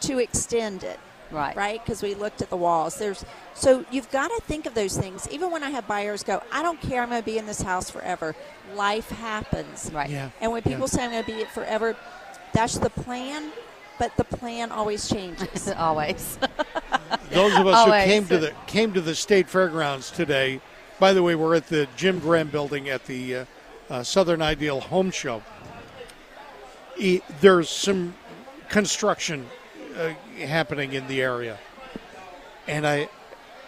to extend it Right. right? Because we looked at the walls. There's so you've got to think of those things. Even when I have buyers go, I don't care, I'm going to be in this house forever. Life happens, Right. Yeah. And when people say I'm going to be it forever, that's the plan, but the plan always changes. [LAUGHS] Always. [LAUGHS] Those of us who came to the came to the state fairgrounds today. By the way, we're at the Jim Graham Building at the uh, uh, Southern Ideal Home Show. E- there's some construction uh, happening in the area, and I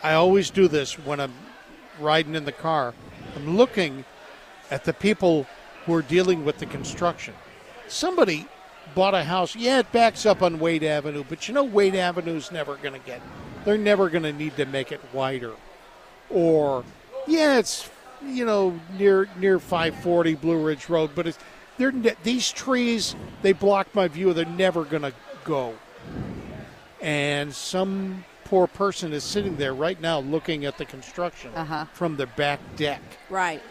I always do this when I'm riding in the car. I'm looking at the people who are dealing with the construction. Somebody bought a house. Yeah, it backs up on Wade Avenue, but you know Wade Avenue's never going to get. They're never going to need to make it wider. Or, yeah, it's you know near near 540 Blue Ridge Road, but it's they're these trees they block my view. They're never going to go. And some poor person is sitting there right now looking at the construction Uh-huh. from the back deck. right.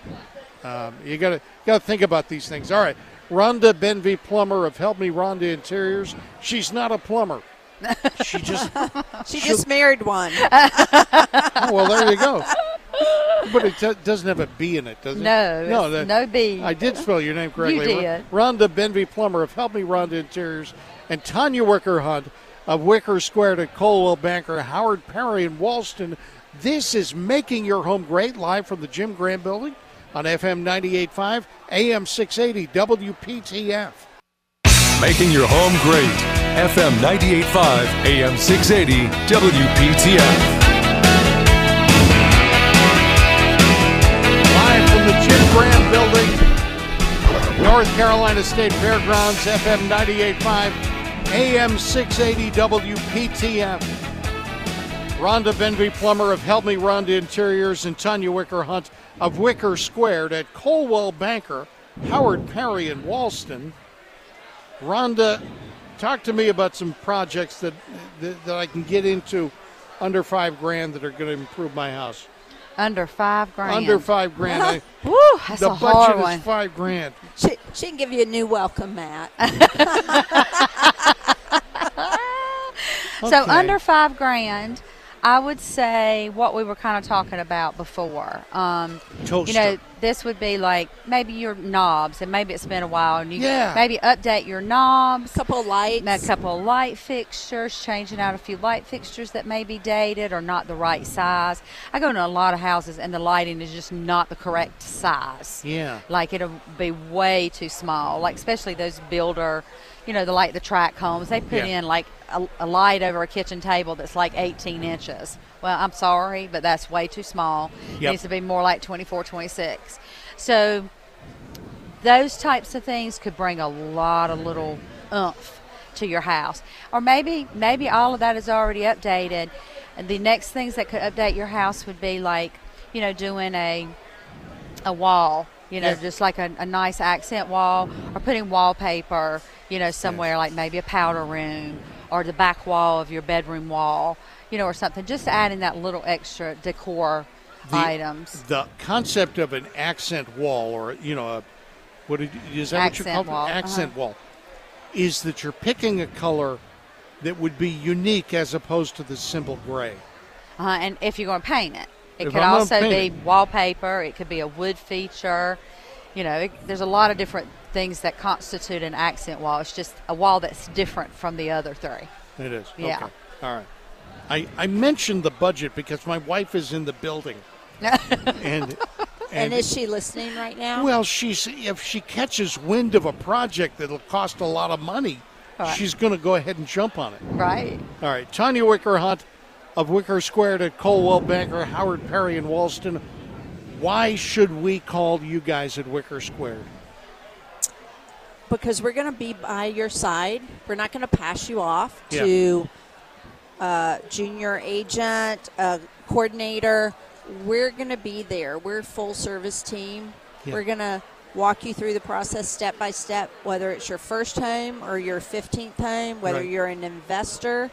Um, you got to got to think about these things. All right, Rhonda Benvey Plummer of Help Me Rhonda Interiors. She's not a plumber. [LAUGHS] She just She just married one. oh, [LAUGHS] well, there you go. But it do- doesn't have a B in it, does it? No, no, that- no B. I did spell your name correctly. You did. Rhonda Benvey Plummer of Help Me Rhonda Interiors, and Tanya Wicker Hunt of Wicker Square to Coldwell Banker, Howard Perry in Walston. This is making your home great live from the Jim Graham Building on FM 98.5, AM 680, WPTF. Making your home great. FM 98.5, AM 680, WPTF. Live from the Jim Graham Building, North Carolina State Fairgrounds, FM 98.5, AM 680 WPTF. Rhonda Benvey Plummer of Help Me Rhonda Interiors and Tanya Wicker Hunt of Wicker Squared at Coldwell Banker, Howard Perry in Walston. Rhonda, talk to me about some projects that, that, that I can get into under five grand that are going to improve my house. Under five grand. Under five grand. [LAUGHS] I, Woo, that's the a hard budget one. is five grand. She, she can give you a new welcome mat. [LAUGHS] So under five grand, I would say what we were kind of talking about before. Um, you know, this would be like maybe your knobs, and maybe it's been a while, and you Yeah. maybe update your knobs. A couple lights. A couple of light fixtures, changing out a few light fixtures that may be dated or not the right size. I go into a lot of houses and the lighting is just not the correct size. Yeah. Like it'll be way too small. Like especially those builder, you know, the like the track homes, they put Yeah. in like a, a light over a kitchen table that's like 18 inches. Well, I'm sorry, but that's way too small. It needs to be more like 24, 26. So those types of things could bring a lot of little oomph to your house or maybe maybe all of that is already updated and the next things that could update your house would be like you know doing a a wall you know Yeah. just like a, a nice accent wall or putting wallpaper you know somewhere like maybe a powder room or the back wall of your bedroom wall you know or something just adding that little extra decor The- items The concept of an accent wall, or you know, a, what did, is that what you Accent call wall, it? uh-huh. Accent wall, is that you're picking a color that would be unique as opposed to the simple gray. Uh, and if you're going to paint it, it If could I'm also be wallpaper. It could be a wood feature. You know, it, there's a lot of different things that constitute an accent wall. It's just a wall that's different from the other three. It is. Yeah. Okay. All right. I, I mentioned the budget because my wife is in the building, [LAUGHS] and and is she listening right now? Well, she's if she catches wind of a project that'll cost a lot of money, Right. she's going to go ahead and jump on it. Right. All right, Tanya Wicker Hunt of Wicker Squared at Coldwell Banker, Howard Perry, and Walston. Why should we call you guys at Wicker Squared? because we're going to be by your side. We're not going to pass you off Yeah. to a junior agent, a coordinator. We're going to be there. We're a full service team. Yeah. We're going to walk you through the process step by step, whether it's your first home or your 15th home, whether Right. you're an investor,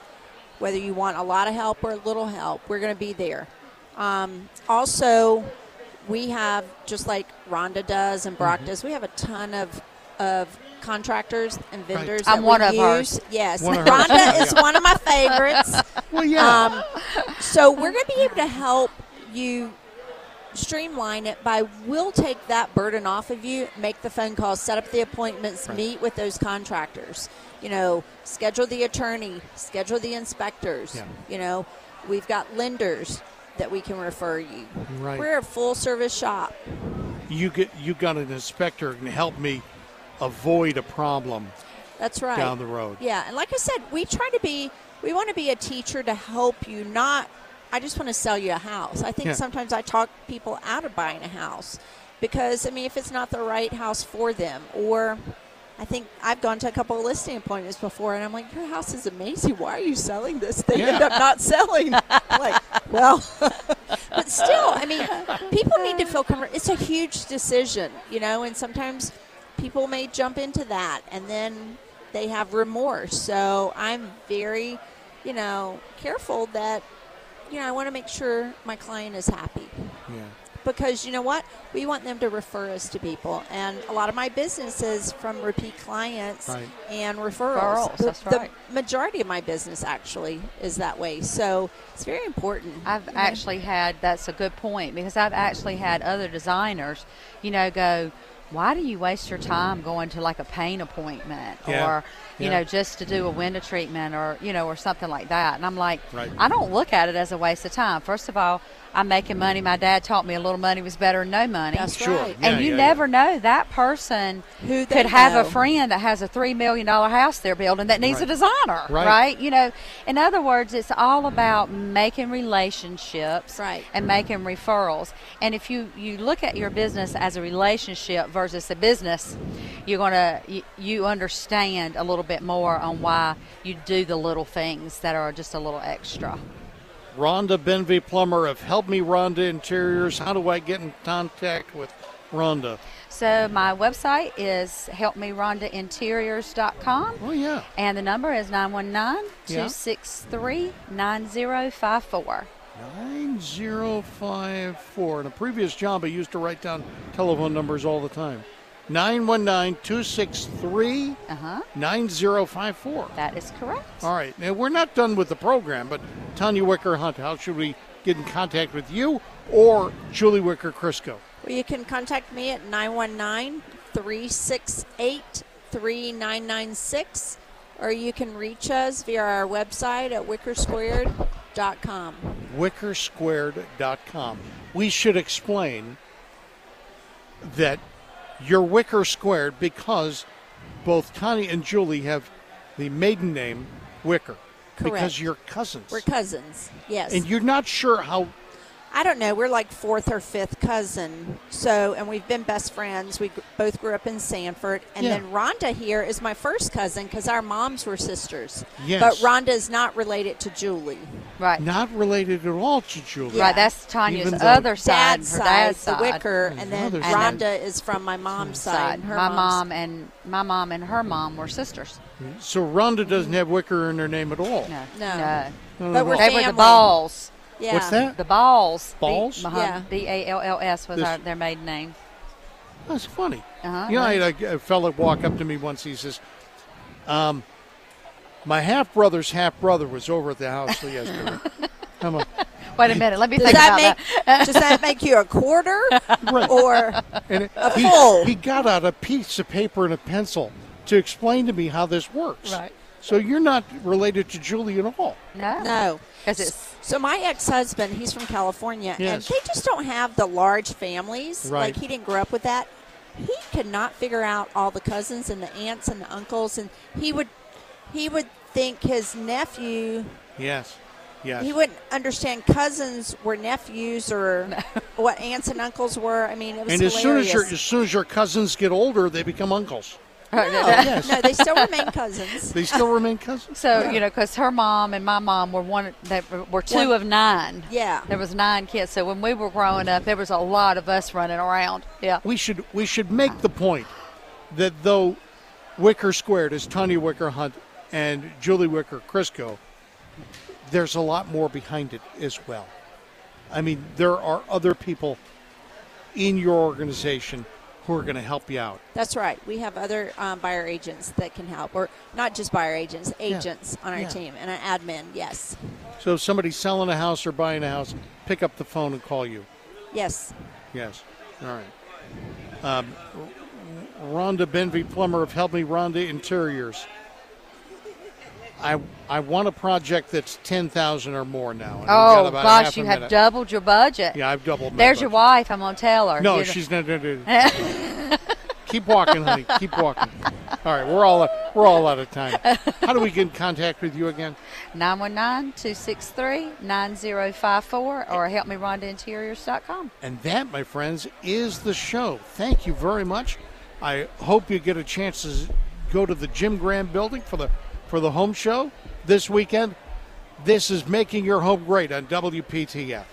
whether you want a lot of help or a little help. We're going to be there. Um, also, we have just like Rhonda does and Brock does. We have a ton of of contractors and vendors. I'm that one of hers. use. Yes, One of [LAUGHS] hers. Rhonda is one of my favorites. Well, yeah. Um, so we're going to be able to help you streamline it by we'll take that burden off of you, make the phone calls, set up the appointments, Right. meet with those contractors. You know, schedule the attorney, schedule the inspectors. Yeah. You know, we've got lenders that we can refer you. Right. We're a full service shop. you get you got an inspector can help me avoid a problem That's right. down the road. Yeah, and like I said, we try to be, we want to be a teacher to help you, not, I just want to sell you a house. I think Yeah. sometimes I talk people out of buying a house because, I mean, if it's not the right house for them, or I think I've gone to a couple of listing appointments before and I'm like, your house is amazing. Why are you selling this? They end up not selling. Like, [LAUGHS] well, [LAUGHS] but still, I mean, people need to feel comfortable. It's a huge decision, you know, and sometimes people may jump into that and then they have remorse. So I'm very, you know, careful that, you know, I want to make sure my client is happy Yeah. because you know what? We want them to refer us to people. And a lot of my business is from repeat clients Right. and referrals. Referrals, the, that's the majority of my business actually is that way. So it's very important. I've actually had that's a good point because I've actually had other designers, you know, go, why do you waste your time going to like a paint appointment Yeah. or you Yeah. know just to do a window treatment or you know or something like that? And I'm like, Right. I don't look at it as a waste of time. First of all, I'm making money. My dad taught me a little money was better than no money. That's Sure. right. Yeah, and you yeah, never know that person Who could have know. a friend that has a three million dollar house they're building that needs Right. a designer, Right. right? You know, in other words, it's all about making relationships Right. and making referrals. And if you you look at your business as a relationship versus a business, you're gonna you, you understand a little bit more on why you do the little things that are just a little extra. Rhonda Benvey Plummer of Help Me Rhonda Interiors. How do I get in contact with Rhonda? So my website is helpmerhondainteriors.com. Oh yeah. And the number is 919 263 9054. 9054. In a previous job, I used to write down telephone numbers all the time. 919 263 Uh huh. 9054. That is correct. All right. Now, we're not done with the program, but Tanya Wicker Hunt, how should we get in contact with you or Julie Wicker Crisco? Well, you can contact me at 919 368 3996, or you can reach us via our website at wickersquared.com. wickersquared.com. We should explain that you're Wicker Squared because both Tanya and Julie have the maiden name Wicker Correct. because you're cousins. We're cousins, yes. and you're not sure how I don't know. We're like fourth or fifth cousin. So, and we've been best friends. We both grew up in Sanford. And Yeah. then Rhonda here is my first cousin because our moms were sisters. Yes. But Rhonda is not related to Julie. Right. not related at all to Julie. Yeah. Right. That's Tanya's Even other side. Dad's side, dad's the. Wicker, and then other side. Rhonda is from my mom's side. and her my mom and my mom and her mom were sisters. So Rhonda doesn't have Wicker in her name at all. No. No. No. No, But we're They were the balls. Yeah. What's that? The balls. Balls? B, Yeah. B A L L S was our, their maiden name. That's funny. Uh-huh. You know, I had a, a fellow walk up to me once. He says, um, "My half brother's half brother was over at the house [LAUGHS] yesterday." [LAUGHS] I'm like, Wait a minute. Let me Does think that about make that. [LAUGHS] does that make you a quarter Right. or and it- A he, full. he got out a piece of paper and a pencil to explain to me how this works. Right. So you're not related to Julie at all. No. no? Because it's So my ex-husband, he's from California, and they just don't have the large families. Right. Like he didn't grow up with that. He could not figure out all the cousins and the aunts and the uncles, and he would he would think his nephew Yes. Yes. He wouldn't understand cousins were nephews or [LAUGHS] what aunts and uncles were. I mean, it was and as soon as your as soon as your cousins get older, they become uncles. [LAUGHS] no, no, they still remain cousins. They still remain cousins. So you know, because her mom and my mom were one, they were two One- of nine. Yeah. There was nine kids. So when we were growing up, there was a lot of us running around. Yeah. We should we should make the point that though Wicker Squared is Tanya Wicker Hunt and Julie Wicker Crisco, there's a lot more behind it as well. I mean, there are other people in your organization who are going to help you out. That's right. We have other um, buyer agents that can help, or not just buyer agents, agents on our Yeah. team and an admin. Yes, So if somebody's selling a house or buying a house, pick up the phone and call you. yes. Yes. All right. Um, Rhonda Benvey Plummer of Help Me Rhonda Interiors. I I want a project that's ten thousand or more now. and we've got Oh gosh, you have minute. doubled your budget. Yeah, I've doubled. my There's your wife. I'm gonna tell her. No, she's not. no, no, no. [LAUGHS] Keep walking, honey. Keep walking. All right, we're all we're all out of time. How do we get in contact with you again? 919-263-9054 or helpmerhondainteriors.com. And that, my friends, is the show. Thank you very much. I hope you get a chance to go to the Jim Graham building for the for the home show this weekend. This is making your home great on WPTF.